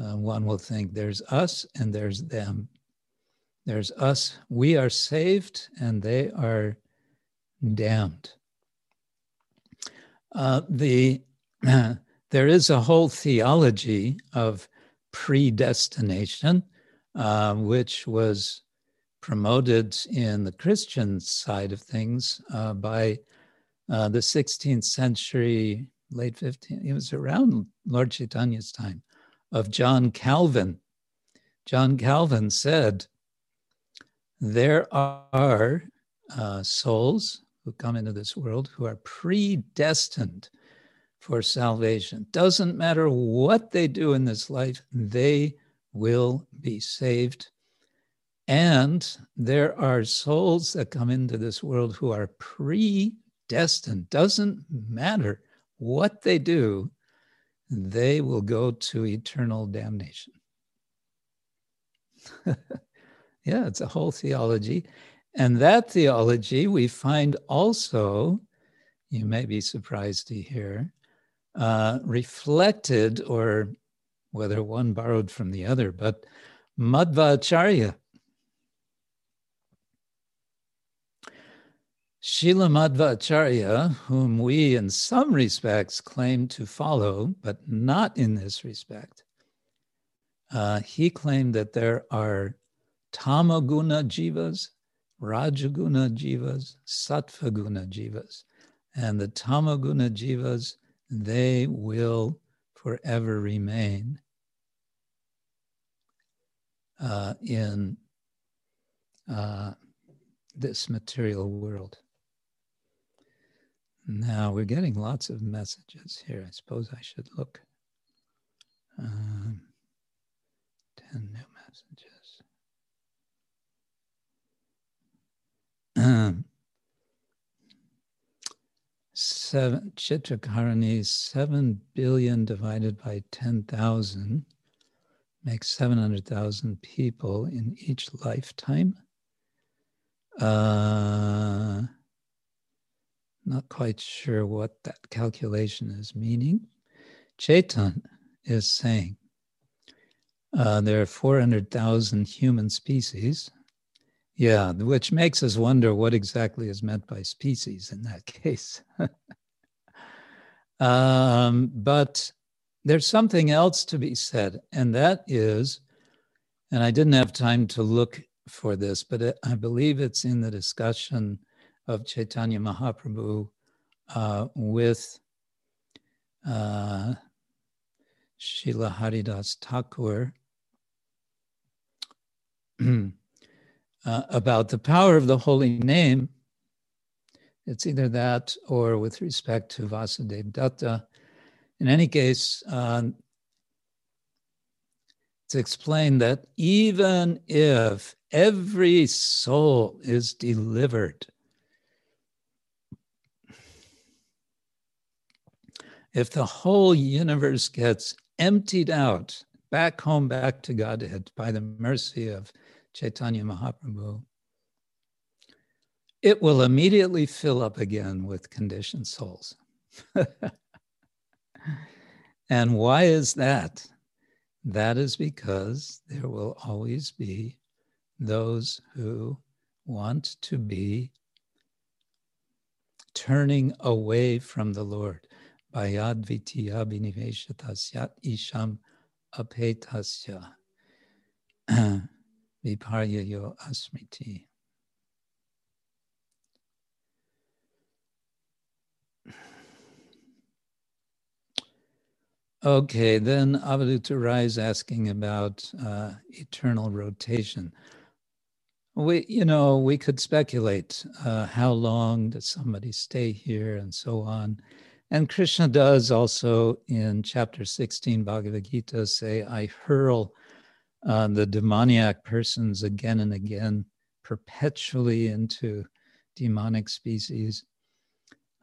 uh, one will think there's us and there's them. There's us, we are saved, and they are damned. Uh, the there is a whole theology of predestination, uh, which was promoted in the Christian side of things uh, by uh, the 16th century, late 15th, it was around Lord Chaitanya's time, of John Calvin. John Calvin said, There are uh, souls who come into this world who are predestined for salvation. Doesn't matter what they do in this life, they will be saved. And there are souls that come into this world who are pre destined. Doesn't matter what they do, they will go to eternal damnation. yeah, it's a whole theology. And that theology we find also, you may be surprised to hear, uh, reflected or whether one borrowed from the other, but Madhvacharya. Srila Madhvacharya, whom we in some respects claim to follow, but not in this respect, uh, he claimed that there are tamaguna jivas, rajaguna jivas, sattvaguna jivas. And the tamaguna jivas, they will forever remain uh, in uh, this material world. Now we're getting lots of messages here. I suppose I should look. Um, 10 new messages. Um, seven Chitrakarani, 7 billion divided by 10,000 makes 700,000 people in each lifetime. Uh, not quite sure what that calculation is meaning. Chetan is saying uh, there are 400,000 human species. Yeah, which makes us wonder what exactly is meant by species in that case. um, but there's something else to be said, and that is, and I didn't have time to look for this, but it, I believe it's in the discussion of Chaitanya Mahaprabhu uh, with uh, Srila Haridas Thakur uh, about the power of the holy name. It's either that or with respect to Vasudev Datta. In any case, uh, it's explained that even if every soul is delivered if the whole universe gets emptied out back home, back to Godhead by the mercy of Chaitanya Mahaprabhu, it will immediately fill up again with conditioned souls. and why is that? That is because there will always be those who want to be turning away from the Lord. Bayad Vitya Biniveshatasya Isham Apetasya Viparya Yo Asmiti. Okay, then Avaduta Rai is asking about uh, eternal rotation. We, you know, we could speculate uh, how long does somebody stay here and so on. And Krishna does also in chapter 16 Bhagavad Gita say, I hurl uh, the demoniac persons again and again, perpetually into demonic species.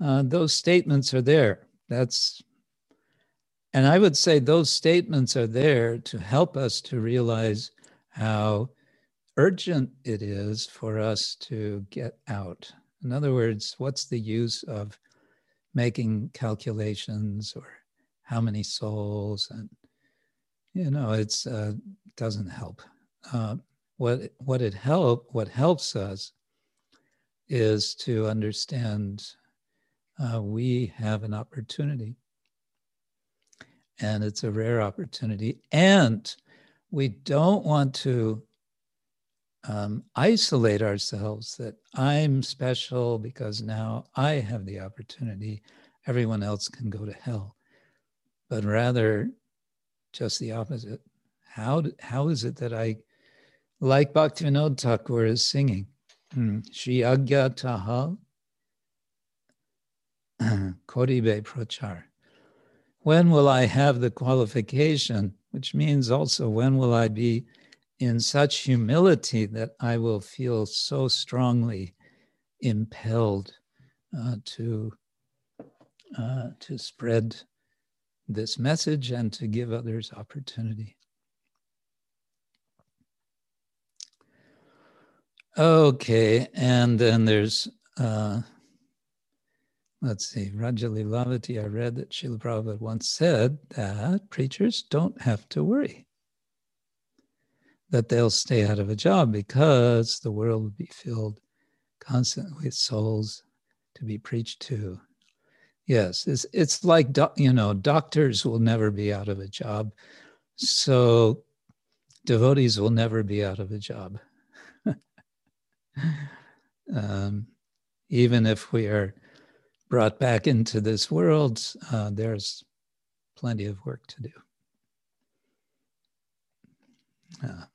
Uh, those statements are there. That's, and I would say those statements are there to help us to realize how urgent it is for us to get out. In other words, what's the use of making calculations or how many souls and you know it's uh, doesn't help. Uh, what what it help what helps us is to understand uh, we have an opportunity. And it's a rare opportunity. And we don't want to um, isolate ourselves that I'm special because now I have the opportunity, everyone else can go to hell. But rather, just the opposite. How, how is it that I, like Bhaktivinoda Thakur is singing, hmm, Shri Agya Taha Koribe Prachar. When will I have the qualification? Which means also, when will I be in such humility that I will feel so strongly impelled uh, to uh, to spread this message and to give others opportunity. Okay, and then there's uh, let's see, Raja Lilavati, I read that Srila Prabhupada once said that preachers don't have to worry that they'll stay out of a job because the world will be filled constantly with souls to be preached to. Yes, it's, it's like, you know, doctors will never be out of a job. So devotees will never be out of a job. um, even if we are brought back into this world, uh, there's plenty of work to do. Uh,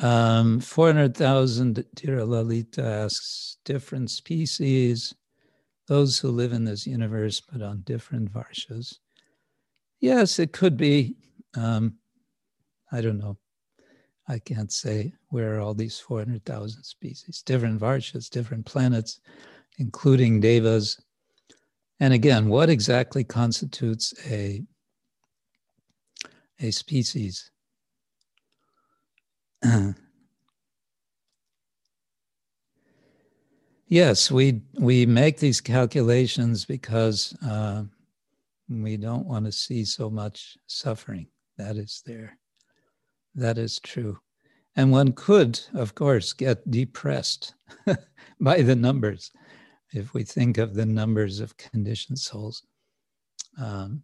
um, 400,000, Tira Lalita asks, different species, those who live in this universe, but on different varshas. Yes, it could be. Um, I don't know. I can't say where all these 400,000 species, different varshas, different planets, including devas. And again, what exactly constitutes a, a species? yes, we, we make these calculations because uh, we don't want to see so much suffering that is there. That is true. And one could, of course, get depressed by the numbers if we think of the numbers of conditioned souls. Um,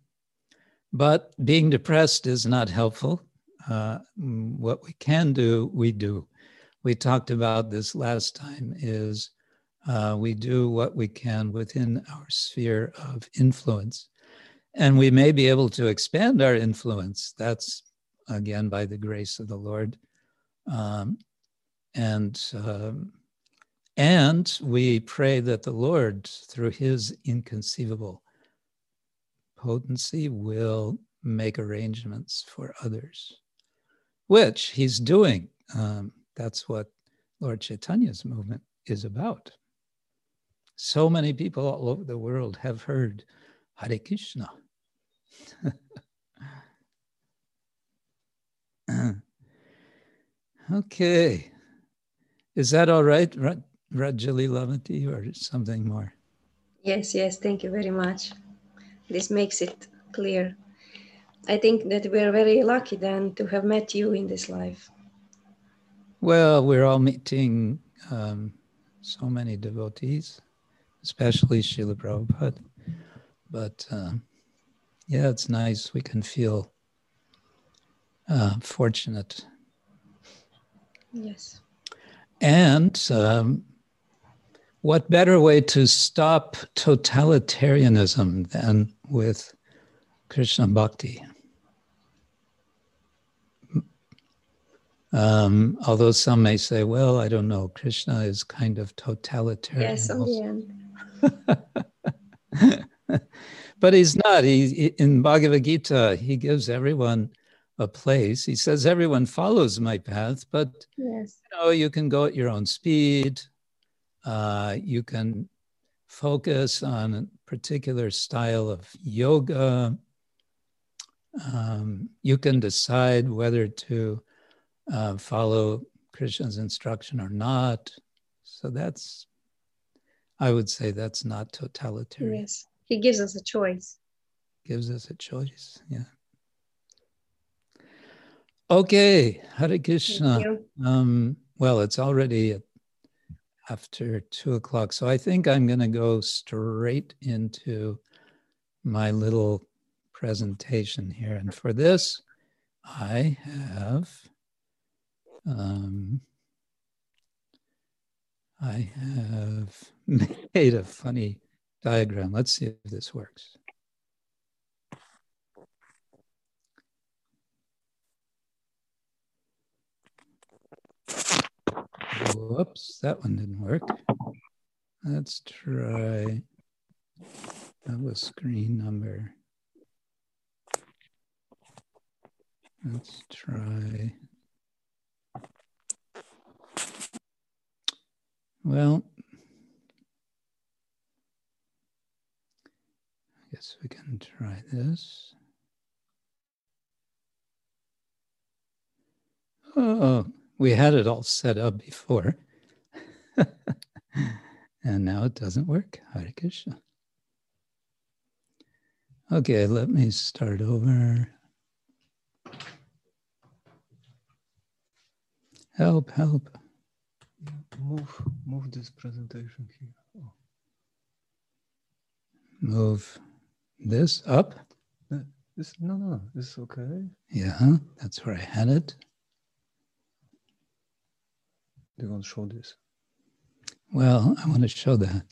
but being depressed is not helpful. Uh, what we can do, we do. We talked about this last time is uh, we do what we can within our sphere of influence. And we may be able to expand our influence. That's again by the grace of the Lord. Um, and um, and we pray that the Lord, through his inconceivable potency, will make arrangements for others, which he's doing. Um, that's what Lord Chaitanya's movement is about. So many people all over the world have heard Hare Krishna. okay. Is that all right, Raja Lilavati, or something more? Yes, yes. Thank you very much. This makes it clear. I think that we're very lucky then to have met you in this life. Well, we're all meeting um, so many devotees, especially Srila Prabhupada. But uh, yeah, it's nice. We can feel uh, fortunate. Yes. And um, what better way to stop totalitarianism than with Krishna Bhakti? Um, although some may say, well, I don't know, Krishna is kind of totalitarian. Yes, end. but he's not. He, in Bhagavad Gita, he gives everyone a place. He says everyone follows my path, but yes. you know you can go at your own speed. Uh, you can focus on a particular style of yoga. Um, you can decide whether to uh, follow Krishna's instruction or not. So that's, I would say, that's not totalitarian. Yes, he gives us a choice. Gives us a choice. Yeah. Okay, Hare Krishna. Um, well, it's already after two o'clock, so I think I'm going to go straight into my little presentation here. And for this, I have um, I have made a funny diagram. Let's see if this works. Whoops, that one didn't work. Let's try, that was screen number. Let's try. Well, I guess we can try this. Oh, we had it all set up before. and now it doesn't work. Hare Krishna. Okay, let me start over. Help, help. Move, move this presentation here. Oh. Move this up. This, no, no, this is okay. Yeah, that's where I had it. Do you want to show this? Well, I want to show that.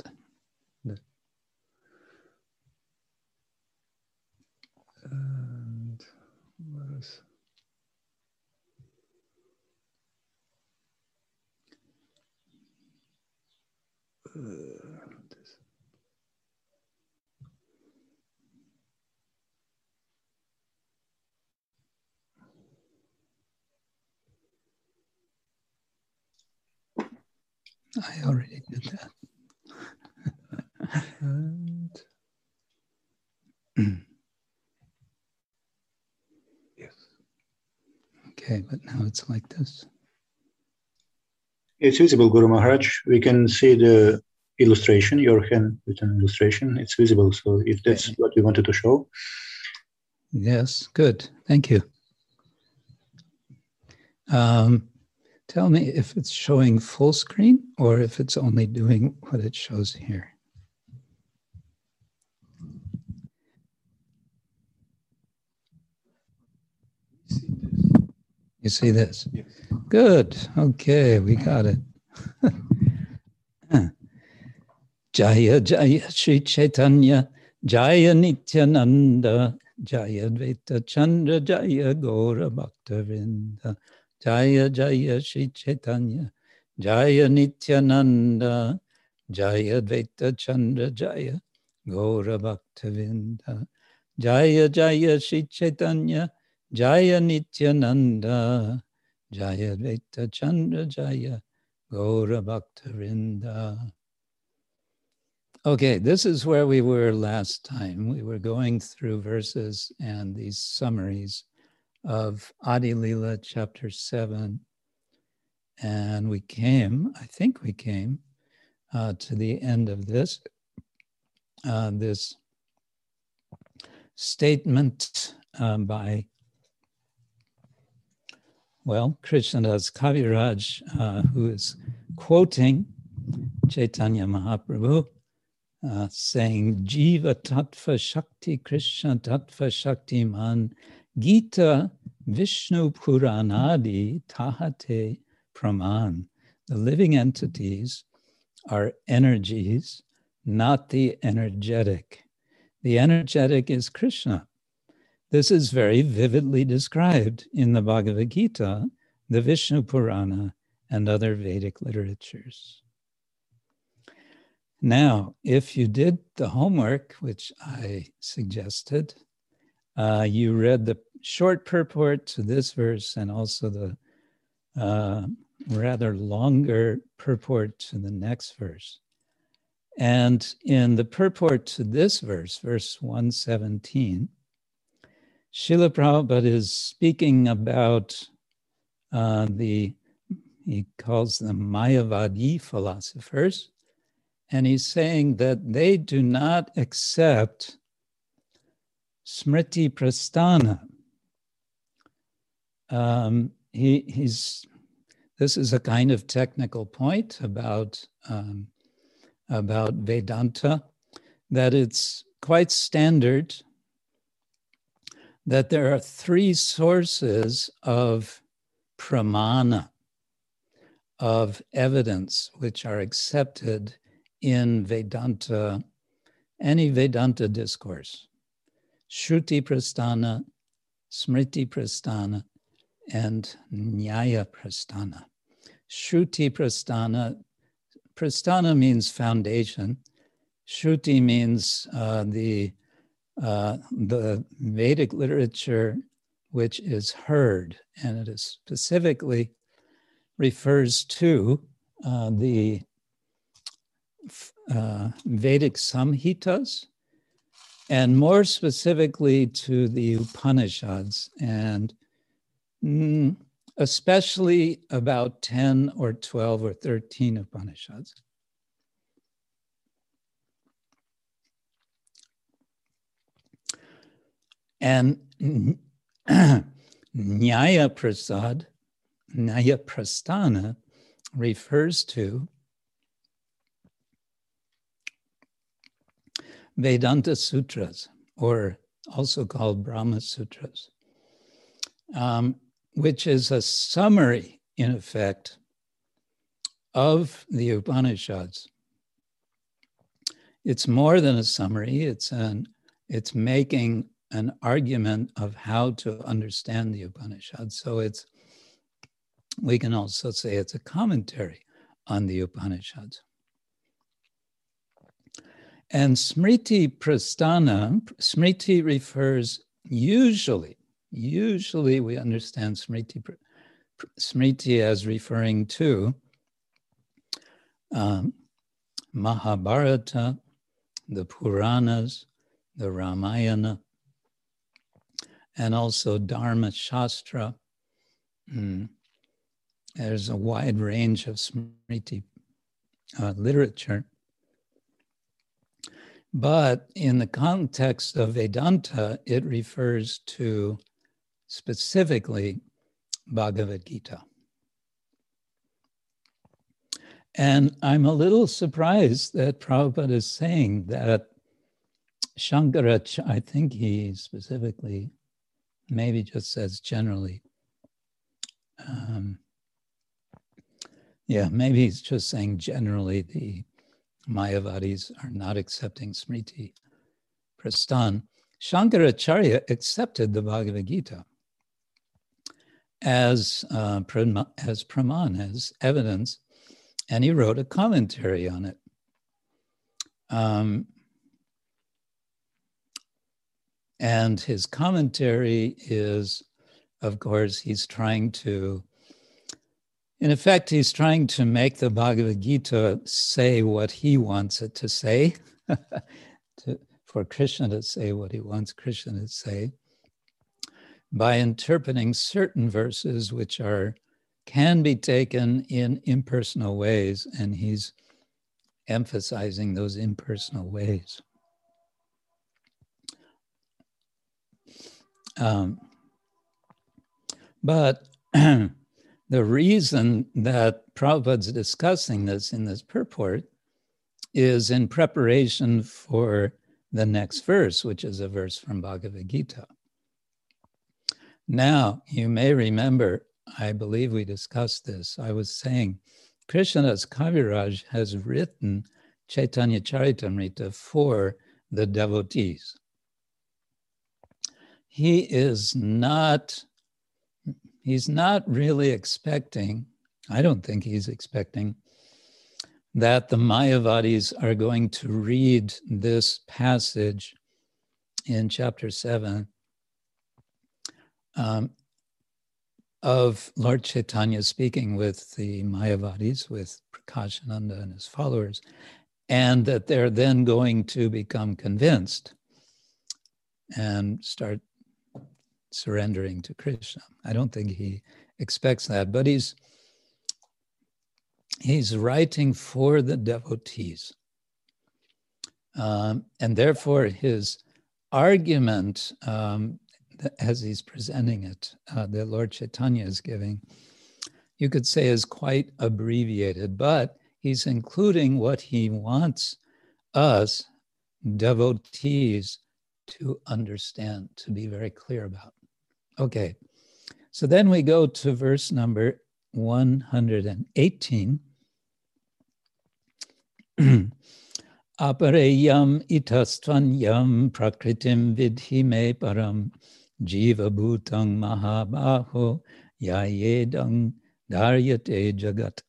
And uh, where is uh, this? I already did that. And yes. Okay, but now it's like this. It's visible, Guru Maharaj. We can see the illustration, your hand with an illustration. It's visible. So if that's what you wanted to show. Yes, good. Thank you. Um, tell me if it's showing full screen or if it's only doing what it shows here. You see this? Yes. Good. Okay, we got it. Jaya Jaya Sri Chaitanya Jaya Nityananda Jaya Dvaita Chandra Jaya Gora Bhaktavinda Jaya Jaya Sri Chaitanya Jaya Nityananda Jaya Dvaita Chandra Jaya Gora Bhaktavinda Jaya Jaya Sri Chaitanya Jaya Nityananda Jaya Dvaita Chandra Jaya Gora Bhaktavinda Okay, this is where we were last time. We were going through verses and these summaries of Adi Lila chapter 7. And we came, I think we came uh, to the end of this, uh, this statement um, by, well, Krishnadas Kaviraj, uh, who is quoting Chaitanya Mahaprabhu uh, saying Jiva Tattva Shakti Krishna Tattva Shakti Man Gita Vishnu Puranadi Tahate Praman. The living entities are energies, not the energetic. The energetic is Krishna. This is very vividly described in the Bhagavad Gita, the Vishnu Purana, and other Vedic literatures. Now, if you did the homework, which I suggested, uh, you read the short purport to this verse and also the uh, rather longer purport to the next verse. And in the purport to this verse, verse 117, Srila Prabhupada is speaking about uh, the, he calls them Mayavadi philosophers, and he's saying that they do not accept smriti prasthana. Um, he, he's, this is a kind of technical point about, um, about Vedanta, that it's quite standard that there are three sources of pramana, of evidence, which are accepted in Vedanta, any Vedanta discourse Shruti Prasthana, Smriti Prasthana, and Nyaya Prasthana. Shruti Prasthana, Prasthana means foundation. Shruti means uh, the, uh, the Vedic literature which is heard, and it is specifically refers to uh, the uh, Vedic Samhitas, and more specifically to the Upanishads, and mm, especially about 10 or 12 or 13 Upanishads. And Nyaya Prasad, Nyaya Prasthana refers to Vedanta Sutras, or also called Brahma Sutras, um, which is a summary, in effect, of the Upanishads. It's more than a summary, it's, an, it's making an argument of how to understand the Upanishads. So it's, we can also say it's a commentary on the Upanishads. And Smriti Prasthana, Smriti refers usually, usually we understand Smriti, Smriti as referring to um, Mahabharata, the Puranas, the Ramayana, and also Dharma Shastra. Mm. There's a wide range of Smriti uh, literature. But in the context of Vedanta, it refers to specifically Bhagavad Gita. And I'm a little surprised that Prabhupada is saying that Shankaracharya, I think he specifically, maybe just says generally. Um, yeah, maybe he's just saying generally the Mayavadis are not accepting Smriti Prastan. Shankaracharya accepted the Bhagavad Gita as, uh, as praman, as evidence, and he wrote a commentary on it. Um, and his commentary is, of course, he's trying to in effect, he's trying to make the Bhagavad Gita say what he wants it to say, to, for Krishna to say what he wants Krishna to say, by interpreting certain verses which are can be taken in impersonal ways, and he's emphasizing those impersonal ways. Um, but The reason that Prabhupada's discussing this in this purport is in preparation for the next verse, which is a verse from Bhagavad Gita. Now, you may remember, I believe we discussed this. I was saying Krishnadas Kaviraj has written Chaitanya Charitamrita for the devotees. He is not he's not really expecting, I don't think he's expecting, that the Mayavadis are going to read this passage in chapter 7 um, of Lord Chaitanya speaking with the Mayavadis, with Prakashananda and his followers, and that they're then going to become convinced and start surrendering to Krishna. I don't think he expects that, but he's he's writing for the devotees. Um, and therefore, his argument, um, as he's presenting it, uh, that Lord Chaitanya is giving, you could say is quite abbreviated, but he's including what he wants us, devotees, to understand, to be very clear about. Okay, so then we go to verse number 118. Apareyam itastvanyam prakritim vidhi me param jiva bhutang mahabaho yayedang daryate jagat.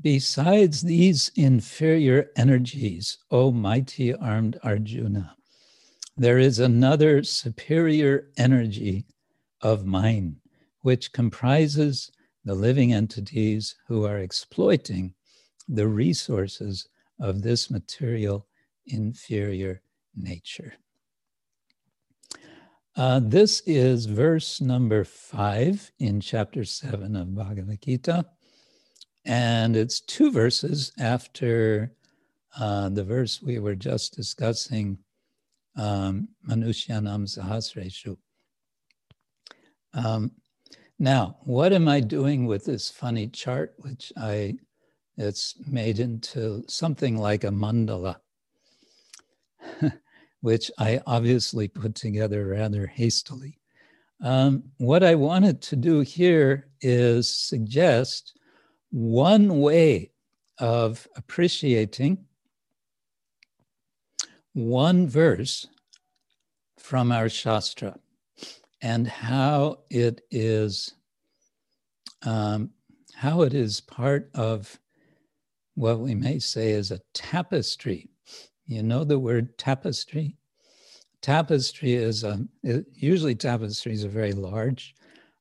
Besides these inferior energies, O mighty armed Arjuna, there is another superior energy of mind, which comprises the living entities who are exploiting the resources of this material inferior nature. Uh, this is verse number five in chapter seven of Bhagavad Gita. And it's two verses after uh, the verse we were just discussing um, Manushyanam Sahasreshu. Um, now, what am I doing with this funny chart, which I it's made into something like a mandala, which I obviously put together rather hastily. Um, what I wanted to do here is suggest one way of appreciating one verse from our Shastra and how it is um, how it is part of what we may say is a tapestry. You know the word tapestry? Tapestry is a, usually tapestries are very large.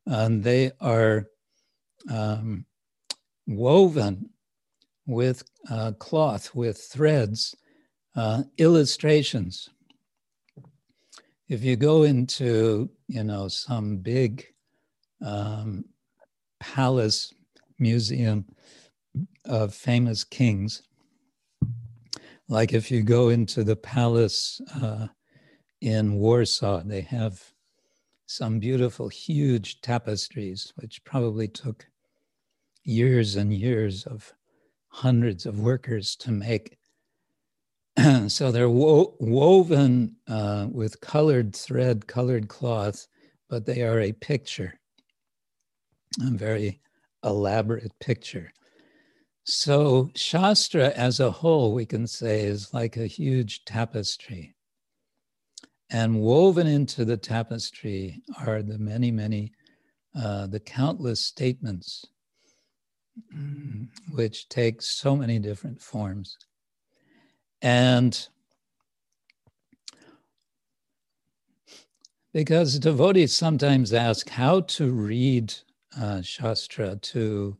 and they are um, woven with uh, cloth, with threads, uh, illustrations. If you go into, you know, some big um, palace museum of famous kings, like if you go into the palace uh, in Warsaw, they have some beautiful, huge tapestries, which probably took years and years of hundreds of workers to make. so they're wo- woven uh, with colored thread, colored cloth, but they are a picture, a very elaborate picture. So, Shastra as a whole, we can say, is like a huge tapestry. And woven into the tapestry are the many, many, uh, the countless statements which take so many different forms. And because devotees sometimes ask how to read uh, Shastra to,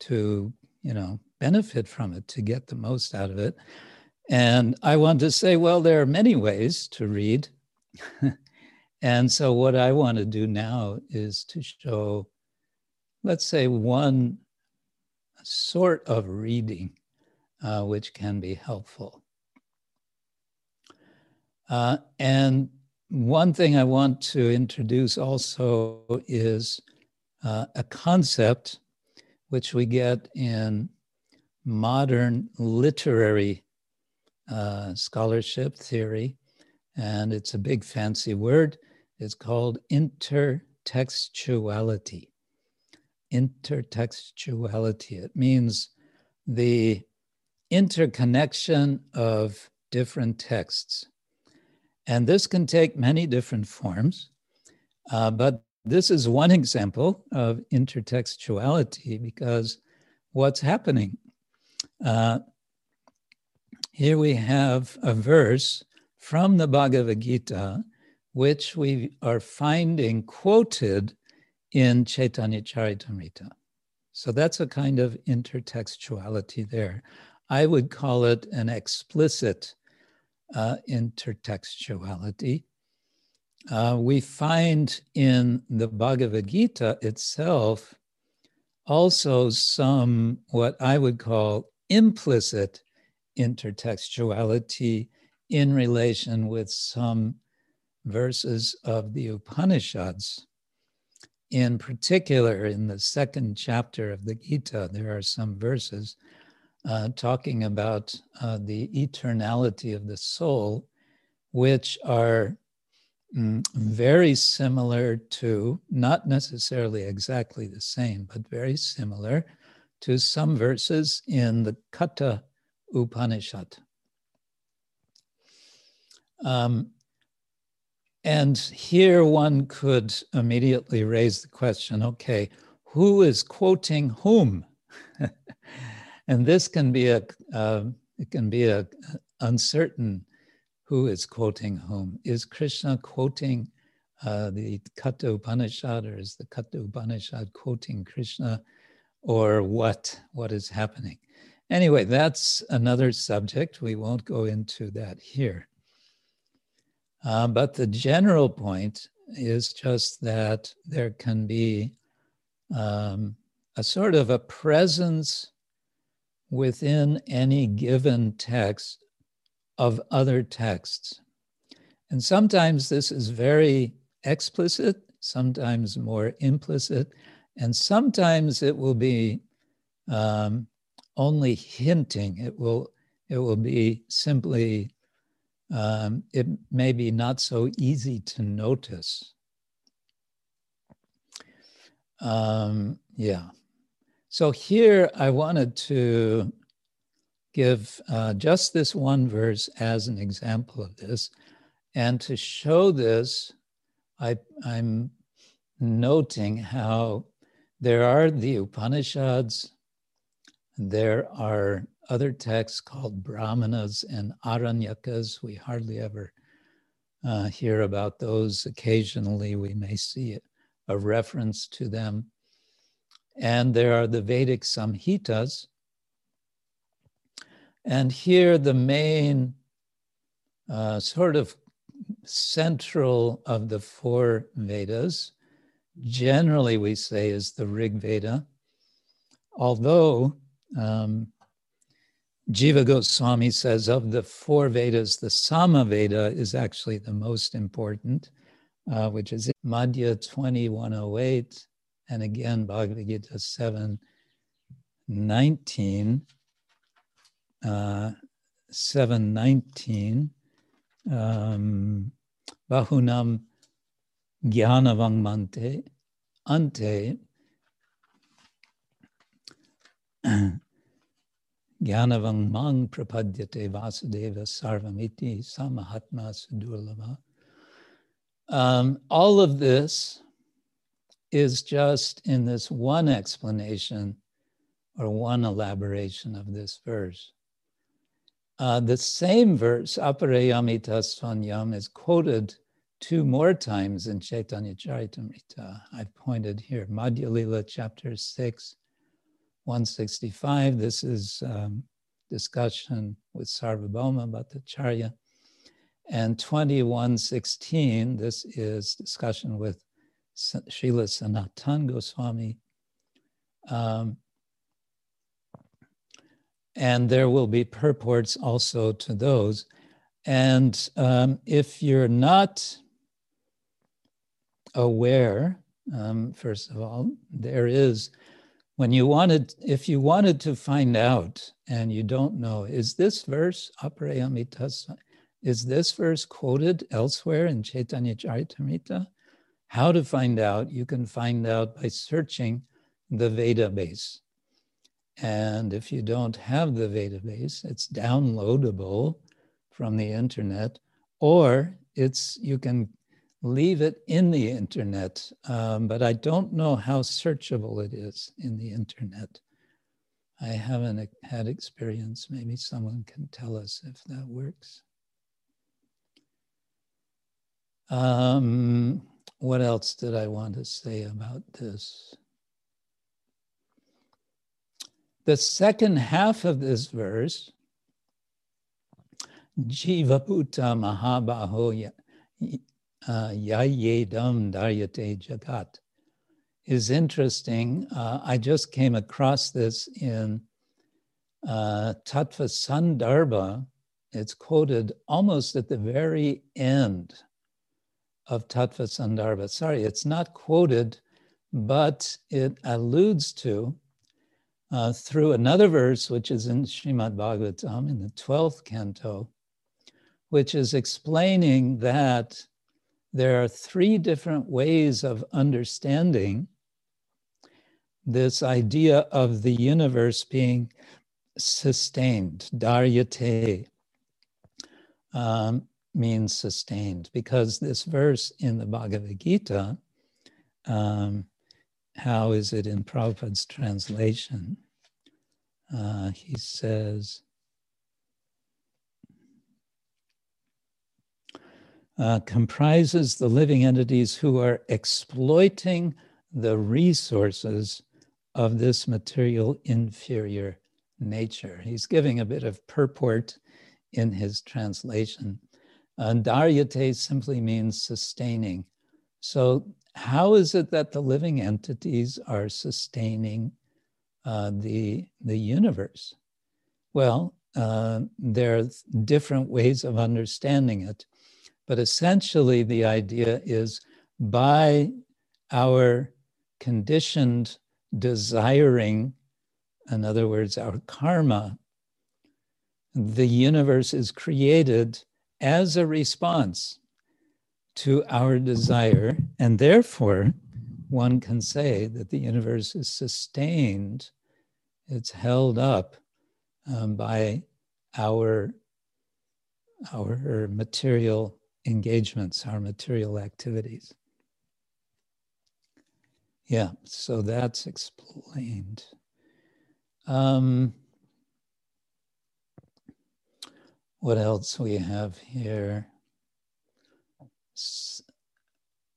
to, you know, benefit from it, to get the most out of it. And I want to say, well, there are many ways to read. and so, what I want to do now is to show, let's say, one sort of reading uh, which can be helpful. Uh, and one thing I want to introduce also is uh, a concept which we get in modern literary uh, scholarship theory, and it's a big fancy word. It's called intertextuality. Intertextuality. It means the interconnection of different texts. And this can take many different forms, uh, but this is one example of intertextuality because what's happening? Uh, here we have a verse from the Bhagavad Gita, which we are finding quoted in Chaitanya Charitamrita. So that's a kind of intertextuality there. I would call it an explicit uh, intertextuality uh, we find in the Bhagavad Gita itself also some what I would call implicit intertextuality in relation with some verses of the Upanishads. In particular, in the second chapter of the Gita, there are some verses uh, talking about uh, the eternality of the soul, which are Mm, very similar to, not necessarily exactly the same, but very similar to some verses in the Katha Upanishad. Um, and here one could immediately raise the question okay, who is quoting whom? and this can be a, uh, it can be a uncertain who is quoting whom? Is Krishna quoting uh, the Katha Upanishad or is the Katha Upanishad quoting Krishna or what? What is happening? Anyway, that's another subject. We won't go into that here. Uh, but the general point is just that there can be um, a sort of a presence within any given text of other texts. And sometimes this is very explicit, sometimes more implicit, and sometimes it will be um, only hinting. It will it will be simply um, it may be not so easy to notice. Um, yeah. So here I wanted to give uh, just this one verse as an example of this. And to show this, I, I'm noting how there are the Upanishads, there are other texts called Brahmanas and Aranyakas. We hardly ever uh, hear about those. Occasionally, we may see a reference to them. And there are the Vedic Samhitas. And here, the main uh, sort of central of the four Vedas, generally we say is the Rig Veda, although um, Jiva Goswami says of the four Vedas, the Sama Veda is actually the most important, uh, which is Madhya 2108, and again Bhagavad Gita 7 19. Uh, 719 um, Bahunam Gyanavangmante Ante Gyanavangmang Prapadyate Vasudeva Sarvamiti Samahatma Sudurlava. Um, all of this is just in this one explanation or one elaboration of this verse. Uh, the same verse, Aparayamita Swanyam, is quoted two more times in Chaitanya Charitamrita. I've pointed here, Madhya Lila, chapter 6, 165. This is um, discussion with Sarvabhauma Bhattacharya. And 2116, this is discussion with Srila Sanatan Goswami. Um, and there will be purports also to those. And um, if you're not aware, um, first of all, there is, when you wanted, if you wanted to find out and you don't know, is this verse, Aparayamitas, is this verse quoted elsewhere in Chaitanya Charitamrita? How to find out? You can find out by searching the Vedabase. And if you don't have the Vedabase, it's downloadable from the internet, or it's you can leave it in the internet. Um, but I don't know how searchable it is in the internet. I haven't had experience. Maybe someone can tell us if that works. Um, what else did I want to say about this? The second half of this verse, Jivabhuta Mahabaho uh, Yayedam Daryate Jagat, is interesting. Uh, I just came across this in uh, Tattva Sandarbha. It's quoted almost at the very end of Tattva Sandarbha. Sorry, it's not quoted, but it alludes to uh, through another verse, which is in Srimad Bhagavatam in the 12th canto, which is explaining that there are three different ways of understanding this idea of the universe being sustained. Daryate um, means sustained because this verse in the Bhagavad Gita um, how is it in Prabhupada's translation? Uh, he says, uh, comprises the living entities who are exploiting the resources of this material inferior nature. He's giving a bit of purport in his translation. Uh, Daryate simply means sustaining. So how is it that the living entities are sustaining uh, the, the universe? Well, uh, there are different ways of understanding it. But essentially, the idea is by our conditioned desiring, in other words, our karma, the universe is created as a response to our desire, and therefore, one can say that the universe is sustained, it's held up um, by our, our material engagements, our material activities. Yeah, so that's explained. Um, what else we have here?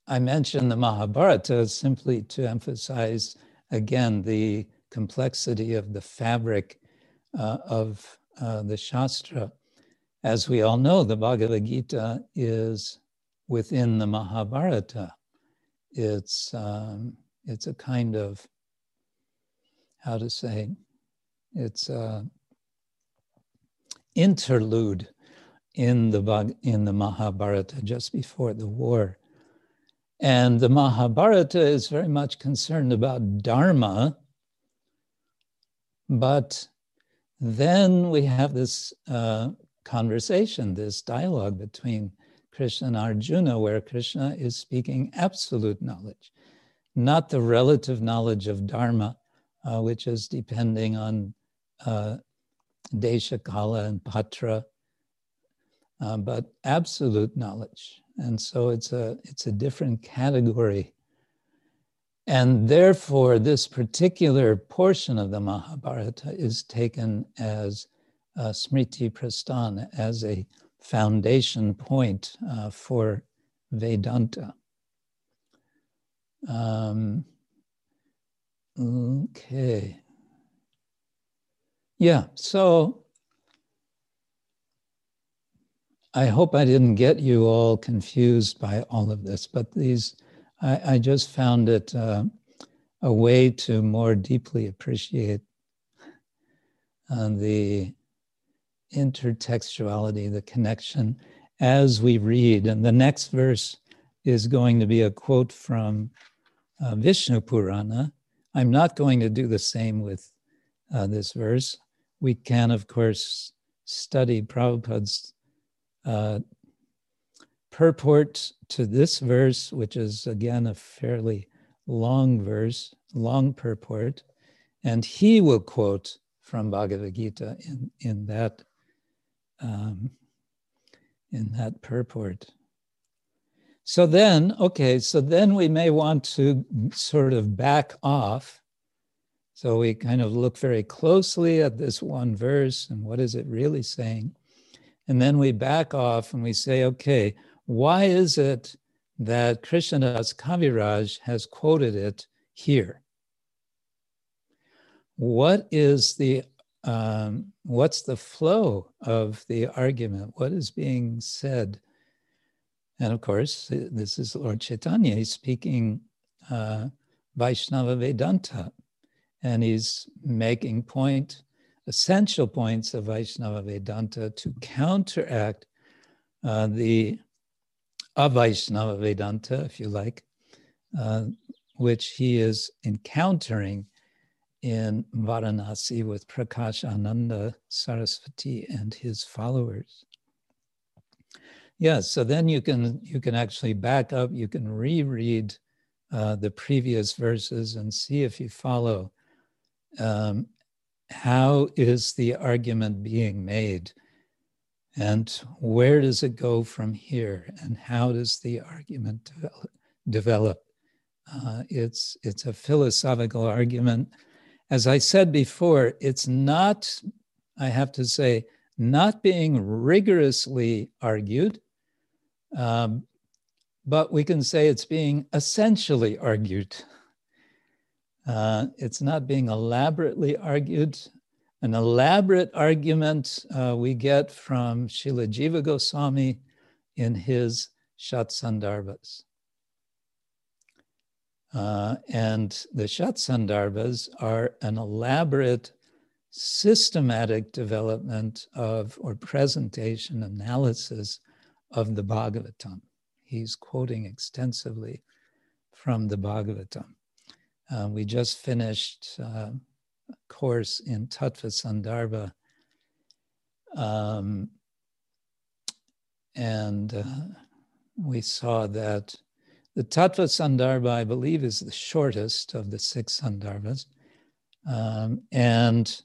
I mentioned the Mahabharata simply to emphasize again the complexity of the fabric uh, of uh, the Shastra. As we all know, the Bhagavad Gita is within the Mahabharata. It's, um, it's a kind of, how to say, it's interlude in the, in the Mahabharata just before the war. And the Mahabharata is very much concerned about Dharma, but then we have this uh, conversation, this dialogue between Krishna and Arjuna, where Krishna is speaking absolute knowledge, not the relative knowledge of Dharma, uh, which is depending on uh, Desha, Kala, and Patra, uh, but absolute knowledge. And so it's a, it's a different category and therefore, this particular portion of the Mahabharata is taken as Smriti Prasthana, as a foundation point uh, for Vedanta. Um, okay. Yeah, so I hope I didn't get you all confused by all of this, but these I, I just found it uh, a way to more deeply appreciate uh, the intertextuality, the connection as we read. And the next verse is going to be a quote from uh, Vishnu Purana. I'm not going to do the same with uh, this verse. We can, of course, study Prabhupada's uh, purport to this verse, which is again a fairly long verse, long purport, and he will quote from Bhagavad Gita in, in that um, in that purport. So then, okay, so then we may want to sort of back off. So we kind of look very closely at this one verse and what is it really saying? And then we back off and we say, okay, why is it that Krishnadas Kaviraj has quoted it here? What is the um, what's the flow of the argument? What is being said? And of course, this is Lord Chaitanya speaking uh, Vaishnava Vedanta, and he's making point, essential points of Vaishnava Vedanta to counteract uh, the Avaishnava Vedanta, if you like, uh, which he is encountering in Varanasi with Prakash Ananda Saraswati and his followers. Yeah, so then you can you can actually back up, you can reread uh, the previous verses and see if you follow um, how is the argument being made and where does it go from here? And how does the argument develop? Uh, it's, it's a philosophical argument. As I said before, it's not, I have to say, not being rigorously argued, um, but we can say it's being essentially argued. Uh, it's not being elaborately argued, an elaborate argument uh, we get from Srila Jiva Goswami in his Shatsandarbhas. Uh, and the Shatsandarbhas are an elaborate systematic development of or presentation analysis of the Bhagavatam. He's quoting extensively from the Bhagavatam. Uh, we just finished uh, a course in Tattva Sandarbha. Um, and uh, we saw that the Tattva Sandarbha, I believe, is the shortest of the six Sandarbhas. Um, and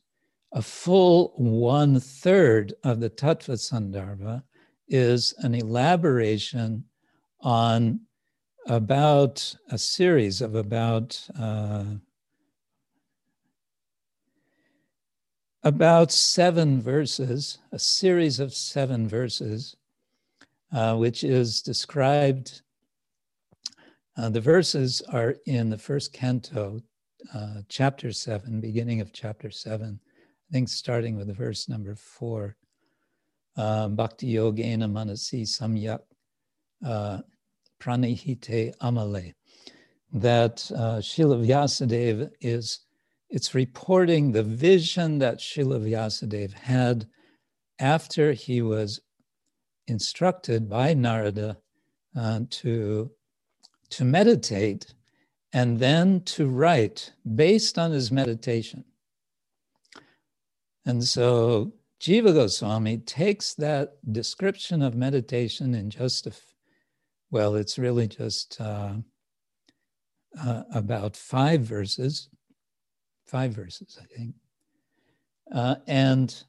a full one third of the Tattva Sandarbha is an elaboration on about a series of about uh, about seven verses, a series of seven verses, uh, which is described. Uh, the verses are in the first canto, uh, chapter seven, beginning of chapter seven. I think starting with the verse number four. Uh, Bhakti Yogena Manasi Samyak Pranihite Amale. That uh, Srila Vyasadeva is, it's reporting the vision that Srila Vyasadeva had after he was instructed by Narada uh, to, to meditate and then to write based on his meditation. And so Jiva Goswami takes that description of meditation in just a, well, it's really just uh, uh, about five verses, five verses, I think, uh, and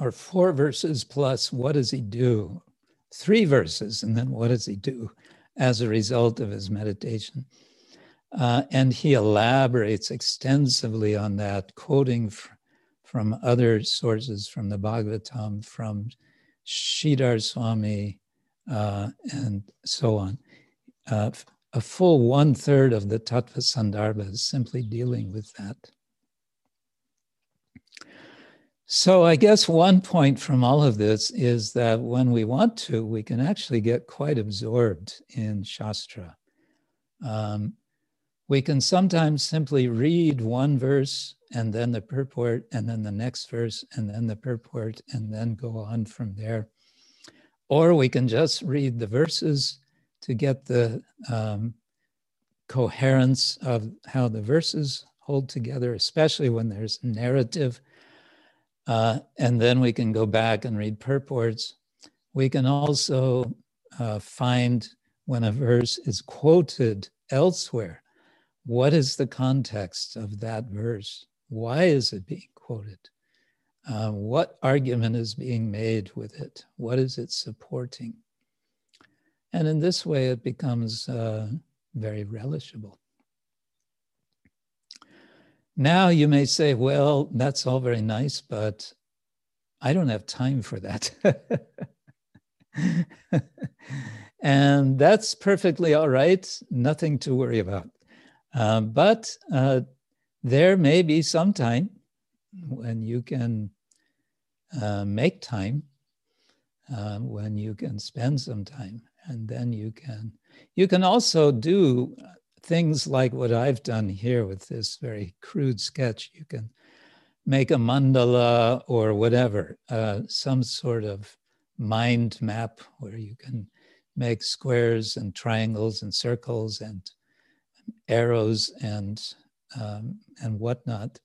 or four verses plus what does he do? Three verses, and then what does he do as a result of his meditation? Uh, and he elaborates extensively on that, quoting from other sources, from the Bhagavatam, from Sridhar Swami, uh, and so on. Uh, a full one third of the Tattva Sandarbha is simply dealing with that. So, I guess one point from all of this is that when we want to, we can actually get quite absorbed in Shastra. Um, we can sometimes simply read one verse and then the purport, and then the next verse, and then the purport, and then go on from there. Or we can just read the verses to get the um, coherence of how the verses hold together, especially when there's narrative. Uh, and then we can go back and read purports. We can also uh, find when a verse is quoted elsewhere, what is the context of that verse? Why is it being quoted? Uh, what argument is being made with it? What is it supporting? And in this way, it becomes uh, very relishable. Now you may say, well, that's all very nice, but I don't have time for that. and that's perfectly all right, nothing to worry about. Uh, but uh, there may be some time when you can uh, make time, uh, when you can spend some time, and then you can you can also do things like what I've done here with this very crude sketch. You can make a mandala or whatever, uh, some sort of mind map where you can make squares and triangles and circles and arrows and um, and whatnot,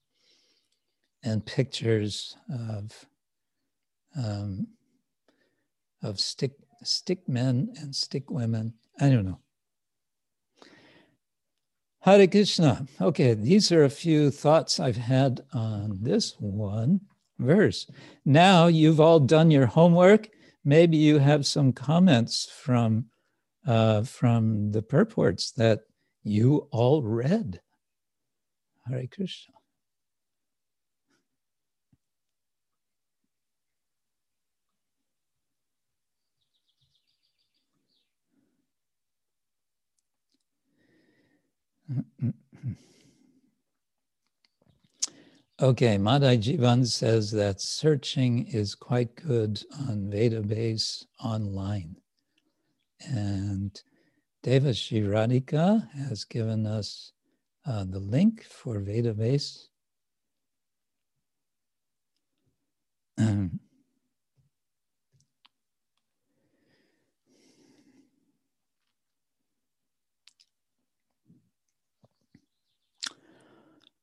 and pictures of um, of stick stick men and stick women. I don't know. Hare Krishna. Okay, these are a few thoughts I've had on this one verse. Now you've all done your homework. Maybe you have some comments from uh, from the purports that you all read. Hare Krishna. Okay, Madai Jivan says that searching is quite good on Vedabase online. And Devashi Radhika has given us uh, the link for Vedabase.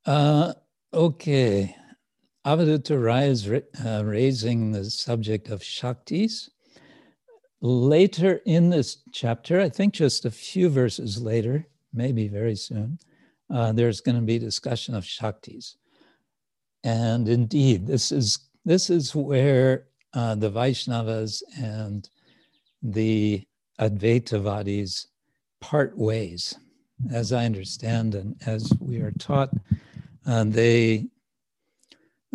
Uh, okay. Avadhuta Rai is uh, raising the subject of Shaktis. Later in this chapter, I think just a few verses later, maybe very soon, uh, there's going to be discussion of Shaktis. And indeed, this is, this is where uh, the Vaishnavas and the Advaitavadis part ways. As I understand and as we are taught, uh, they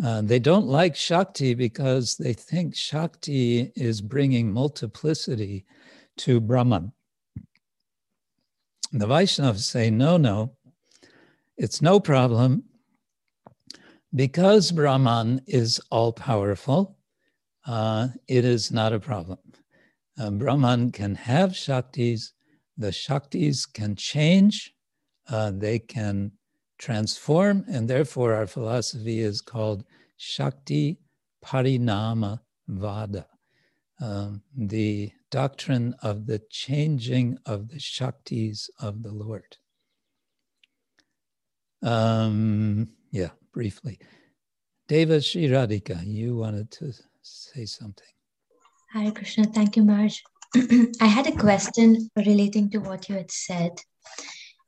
uh, they don't like Shakti because they think Shakti is bringing multiplicity to Brahman. The Vaishnavas say, no, no, it's no problem. Because Brahman is all powerful, uh, it is not a problem. Uh, Brahman can have Shaktis, the Shaktis can change, uh, they can transform, and therefore our philosophy is called Shakti Parinama Vada, um, the doctrine of the changing of the Shaktis of the Lord. Um, yeah, briefly. Deva Sri Radhika, you wanted to say something. Hare Krishna, thank you, Maharaj. I had a question relating to what you had said.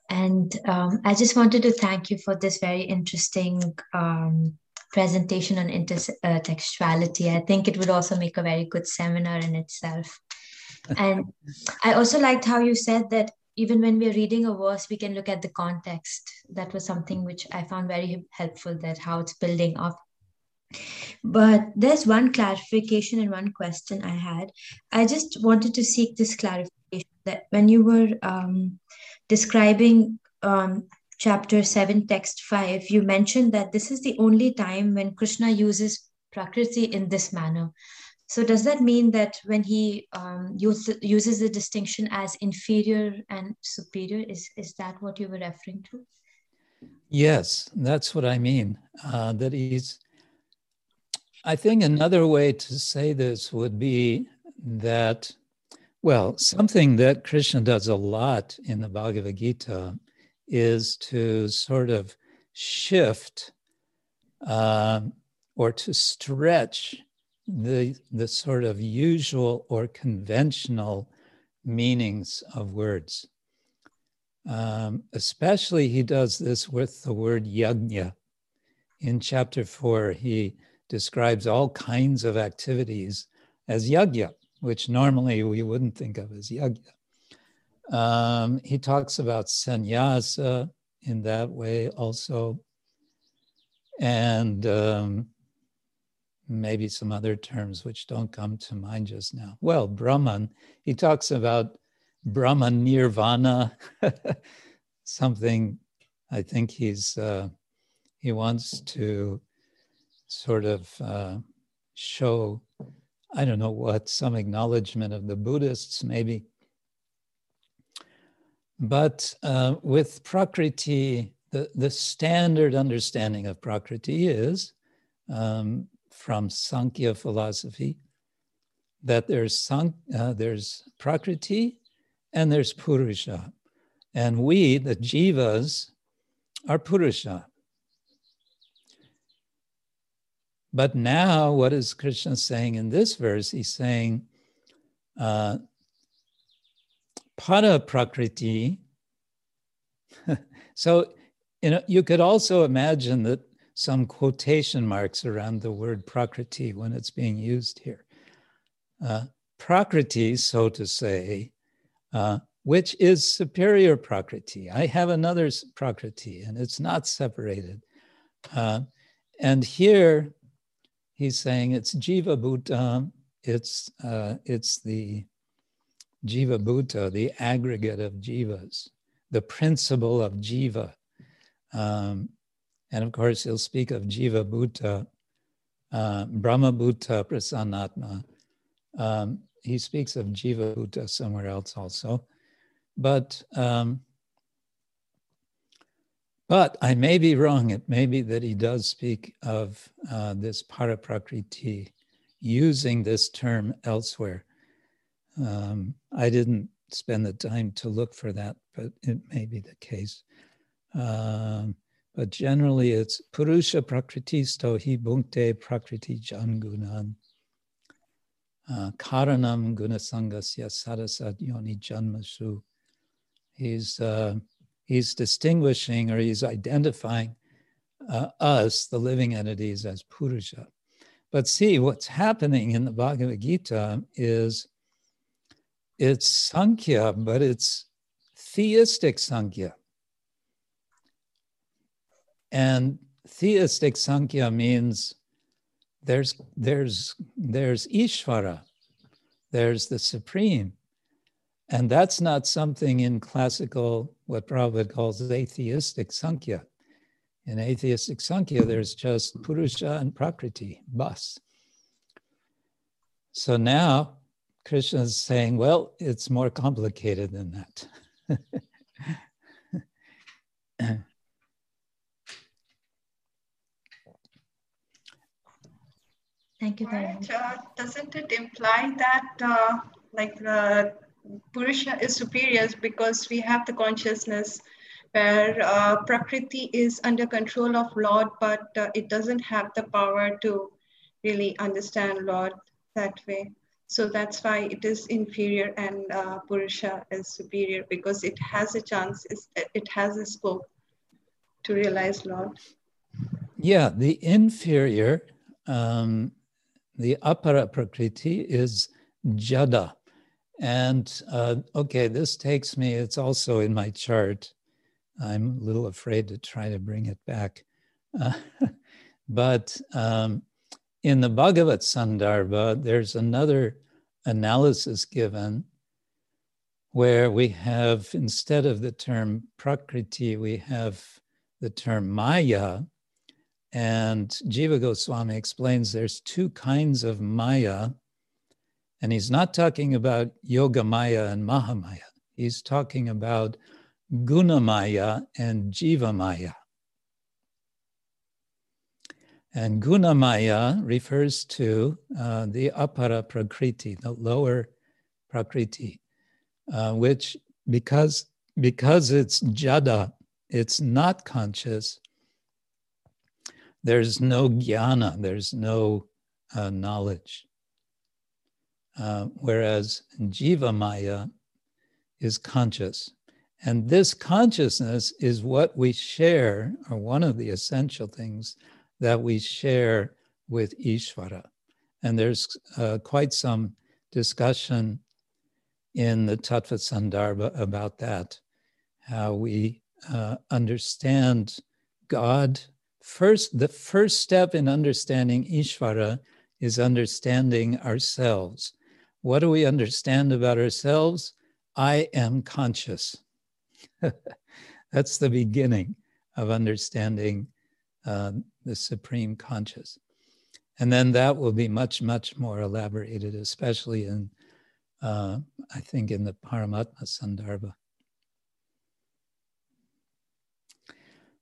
And um, I just wanted to thank you for this very interesting um, presentation on intertextuality. I think it would also make a very good seminar in itself. and I also liked how you said that even when we're reading a verse, we can look at the context. That was something which I found very helpful, that how it's building up. But there's one clarification and one question I had. I just wanted to seek this clarification that when you were um, describing um, chapter 7, text 5, you mentioned that this is the only time when Krishna uses Prakriti in this manner. So, does that mean that when he um, use, uses the distinction as inferior and superior, is, is that what you were referring to? Yes, that's what I mean. Uh, that he's, I think another way to say this would be that well, something that Krishna does a lot in the Bhagavad Gita is to sort of shift uh, or to stretch the, the sort of usual or conventional meanings of words. Um, especially, he does this with the word yajna. In chapter four, he describes all kinds of activities as yajna which normally we wouldn't think of as yajna. Um, he talks about sannyasa in that way also, and um, maybe some other terms which don't come to mind just now. Well, Brahman, he talks about Brahman nirvana, something I think he's uh, he wants to sort of uh, show I don't know what, some acknowledgement of the Buddhists, maybe. But uh, with Prakriti, the, the standard understanding of Prakriti is um, from Sankhya philosophy that there's, Sank, uh, there's Prakriti and there's Purusha. And we, the Jivas, are Purusha. But now, what is Krishna saying in this verse? He's saying, uh, Para Prakriti. so, you know, you could also imagine that some quotation marks around the word Prakriti when it's being used here. Uh, Prakriti, so to say, uh, which is superior Prakriti. I have another Prakriti, and it's not separated. Uh, and here, he's saying it's Jivabhuta, it's, uh, it's the Jivabhuta, the aggregate of jivas, the principle of jiva. Um, and of course, he'll speak of Jivabhuta, uh, Brahma Bhuta Prasannatma. Um, he speaks of Jivabhuta somewhere else also. But um, but I may be wrong. It may be that he does speak of uh, this paraprakriti using this term elsewhere. Um, I didn't spend the time to look for that, but it may be the case. Um, but generally it's Purusha Prakritisto hi bhunkte Prakriti Jangunan. Uh, Karanam Gunasangasya Sadasat Yoni Janmasu. He's, uh, he's distinguishing or he's identifying uh, us, the living entities, as Purusha. But see, what's happening in the Bhagavad Gita is it's Sankhya, but it's theistic Sankhya. And theistic Sankhya means there's there's there's Ishvara, there's the supreme. And that's not something in classical, what Prabhupada calls atheistic Sankhya. In atheistic Sankhya, there's just Purusha and Prakriti, bas. So now Krishna is saying, well, it's more complicated than that. Thank you very much. Uh, doesn't it imply that uh, like the Purusha is superior because we have the consciousness where uh, Prakriti is under control of Lord, but uh, it doesn't have the power to really understand Lord that way. So that's why it is inferior and uh, Purusha is superior because it has a chance, it has a scope to realize Lord. Yeah, the inferior um, the apara prakriti is jada. And uh, okay, this takes me, it's also in my chart. I'm a little afraid to try to bring it back. Uh, but um, in the Bhagavat Sandarbha, there's another analysis given where we have, instead of the term prakriti, we have the term maya, and Jiva Goswami explains there's two kinds of Maya. And he's not talking about Yoga Maya and Mahamaya. He's talking about Guna Maya and Jiva Maya. And Guna Maya refers to uh, the Apara Prakriti, the lower Prakriti, uh, which because, because it's Jada, it's not conscious, there's no jnana, there's no uh, knowledge. Uh, whereas Jiva Maya is conscious. And this consciousness is what we share, or one of the essential things that we share with Ishvara. And there's uh, quite some discussion in the Tattva Sandarbha about that, how we uh, understand God First, the first step in understanding Ishvara is understanding ourselves. What do we understand about ourselves? I am conscious. That's the beginning of understanding uh, the supreme conscious. And then that will be much, much more elaborated, especially in, uh, I think, in the Paramatma Sandarbha.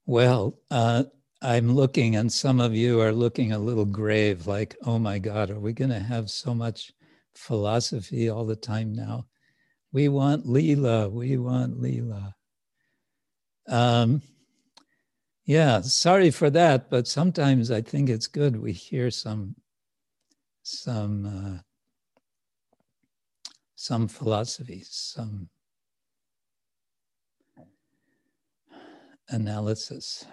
Well, uh, I'm looking, and some of you are looking a little grave, like, oh my God, are we going to have so much philosophy all the time now? We want Leela, we want Leela. Um, yeah, sorry for that, but sometimes I think it's good we hear some some uh, some philosophies, some analysis.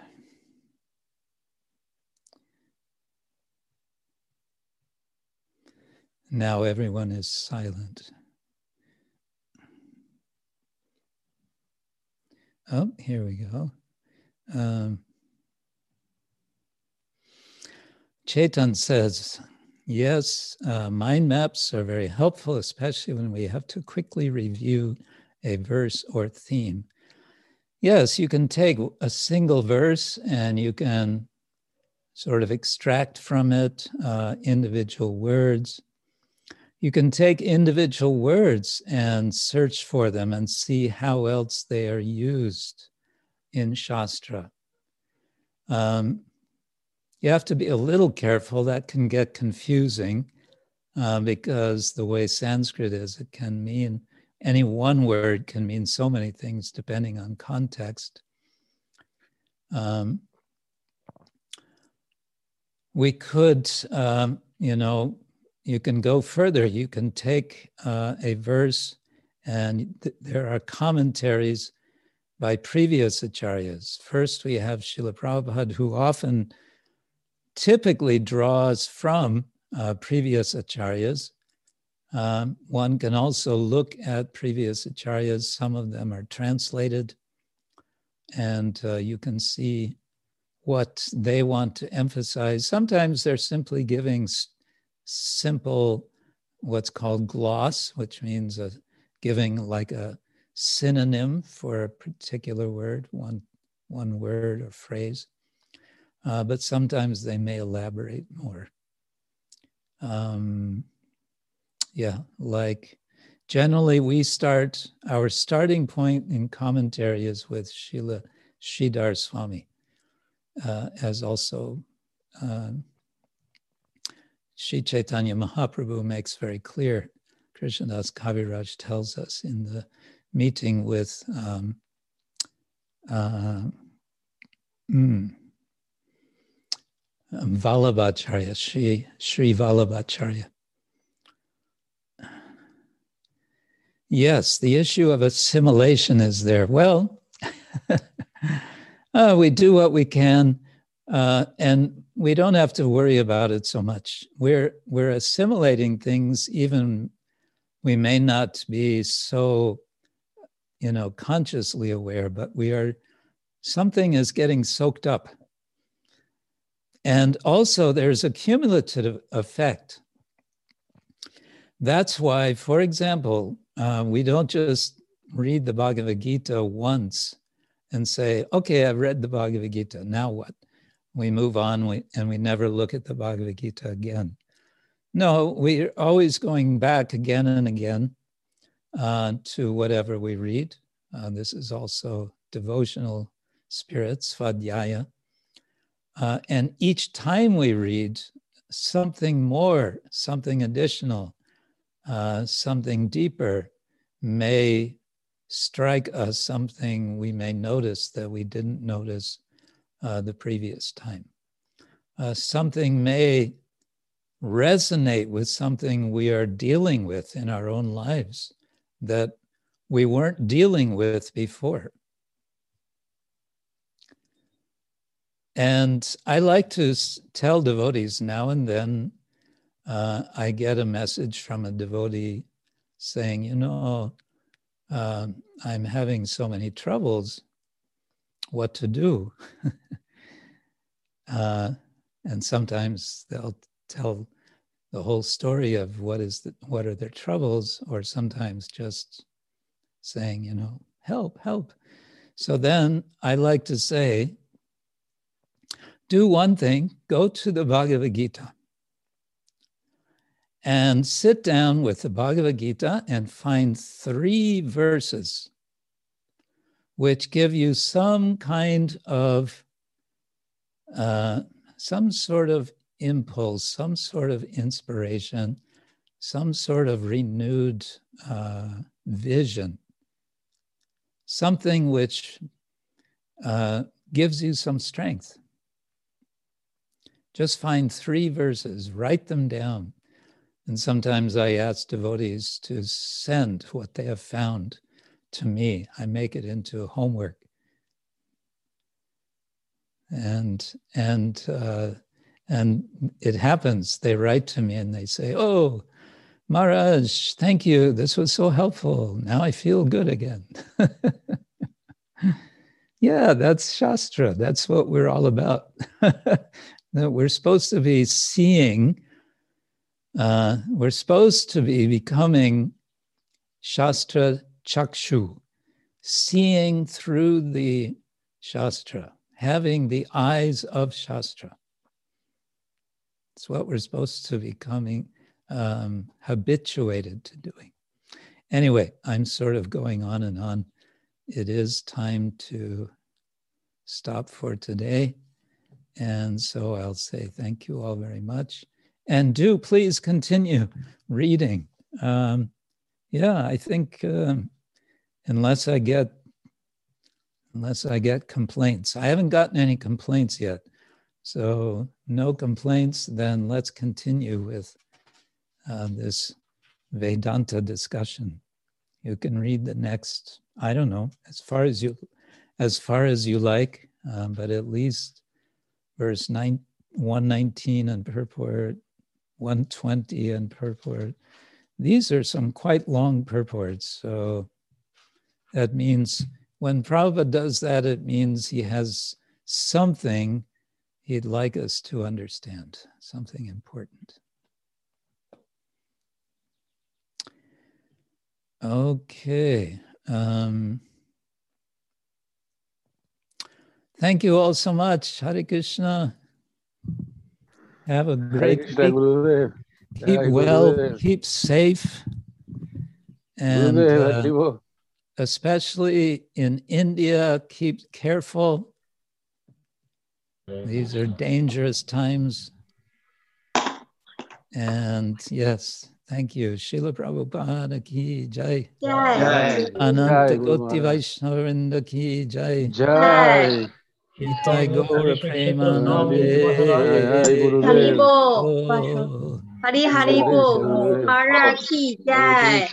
Now everyone is silent. Oh, here we go. Um, Chetan says, yes, uh, mind maps are very helpful, especially when we have to quickly review a verse or theme. Yes, you can take a single verse and you can sort of extract from it uh, individual words you can take individual words and search for them and see how else they are used in Shastra. Um, you have to be a little careful, that can get confusing uh, because the way Sanskrit is, it can mean any one word can mean so many things depending on context. Um, we could, um, you know, you can go further. You can take uh, a verse, and th- there are commentaries by previous acharyas. First, we have Srila Prabhupada, who often typically draws from uh, previous acharyas. Um, one can also look at previous acharyas, some of them are translated, and uh, you can see what they want to emphasize. Sometimes they're simply giving simple, what's called gloss, which means a, giving like a synonym for a particular word, one, one word or phrase. Uh, but sometimes they may elaborate more. Um, yeah, like generally we start, our starting point in commentary is with Srila Sridhar Swami, uh, as also uh, Sri Chaitanya Mahaprabhu makes very clear. Krishnadas Kaviraj tells us in the meeting with um, uh, mm, um, Vallabhacharya, Sri, Sri Vallabhacharya. Yes, the issue of assimilation is there. Well, uh, we do what we can, uh, and we don't have to worry about it so much. We're we're assimilating things, even we may not be so, you know, consciously aware, but we are. Something is getting soaked up, and also there's a cumulative effect. That's why, for example, uh, we don't just read the Bhagavad Gita once and say, okay, I've read the Bhagavad Gita, now what? We move on we, and we never look at the Bhagavad Gita again. No, we're always going back again and again uh, to whatever we read. Uh, this is also devotional spirit, svadhyaya. Uh, and each time we read something more, something additional, uh, something deeper may strike us something we may notice that we didn't notice uh, the previous time. Uh, something may resonate with something we are dealing with in our own lives that we weren't dealing with before. And I like to tell devotees now and then, uh, I get a message from a devotee saying, you know, uh, I'm having so many troubles, what to do? uh, and sometimes they'll tell the whole story of what is the, what are their troubles, or sometimes just saying, you know, help, help. So then I like to say, do one thing, go to the Bhagavad Gita and sit down with the Bhagavad Gita and find three verses which give you some kind of, uh, some sort of impulse, some sort of inspiration, some sort of renewed uh, vision, something which uh, gives you some strength. Just find three verses, write them down. And sometimes I ask devotees to send what they have found to me. I make it into homework. And and uh, and it happens. They write to me and they say, "Oh, Maharaj, thank you. This was so helpful. Now I feel good again." yeah, that's Shastra. That's what we're all about. that we're supposed to be seeing, uh, we're supposed to be becoming Shastra Chakshu, seeing through the Shastra, having the eyes of Shastra. It's what we're supposed to be becoming um, habituated to doing. Anyway, I'm sort of going on and on. It is time to stop for today. And so I'll say thank you all very much. And do please continue reading. Um, yeah, I think um, unless I get unless I get complaints, I haven't gotten any complaints yet. So no complaints, then let's continue with uh, this Vedanta discussion. You can read the next, I don't know, as far as you, as far as you like, um, but at least verse nine, 119 and purport, 120 and purport. These are some quite long purports. So that means when Prabhupada does that, it means he has something he'd like us to understand, something important. Okay. Um, thank you all so much. Hare Krishna. Have a great week. Keep well, keep safe. And uh, especially in India, keep careful. These are dangerous times. And yes, thank you. Srila Prabhupada ki jai. Jai. Ananta Koti Vaishnava Vrinda ki jai. Jai. Nitai Gaura Premanande. Haribol. Hari oh. Haribol. Mara ki jai.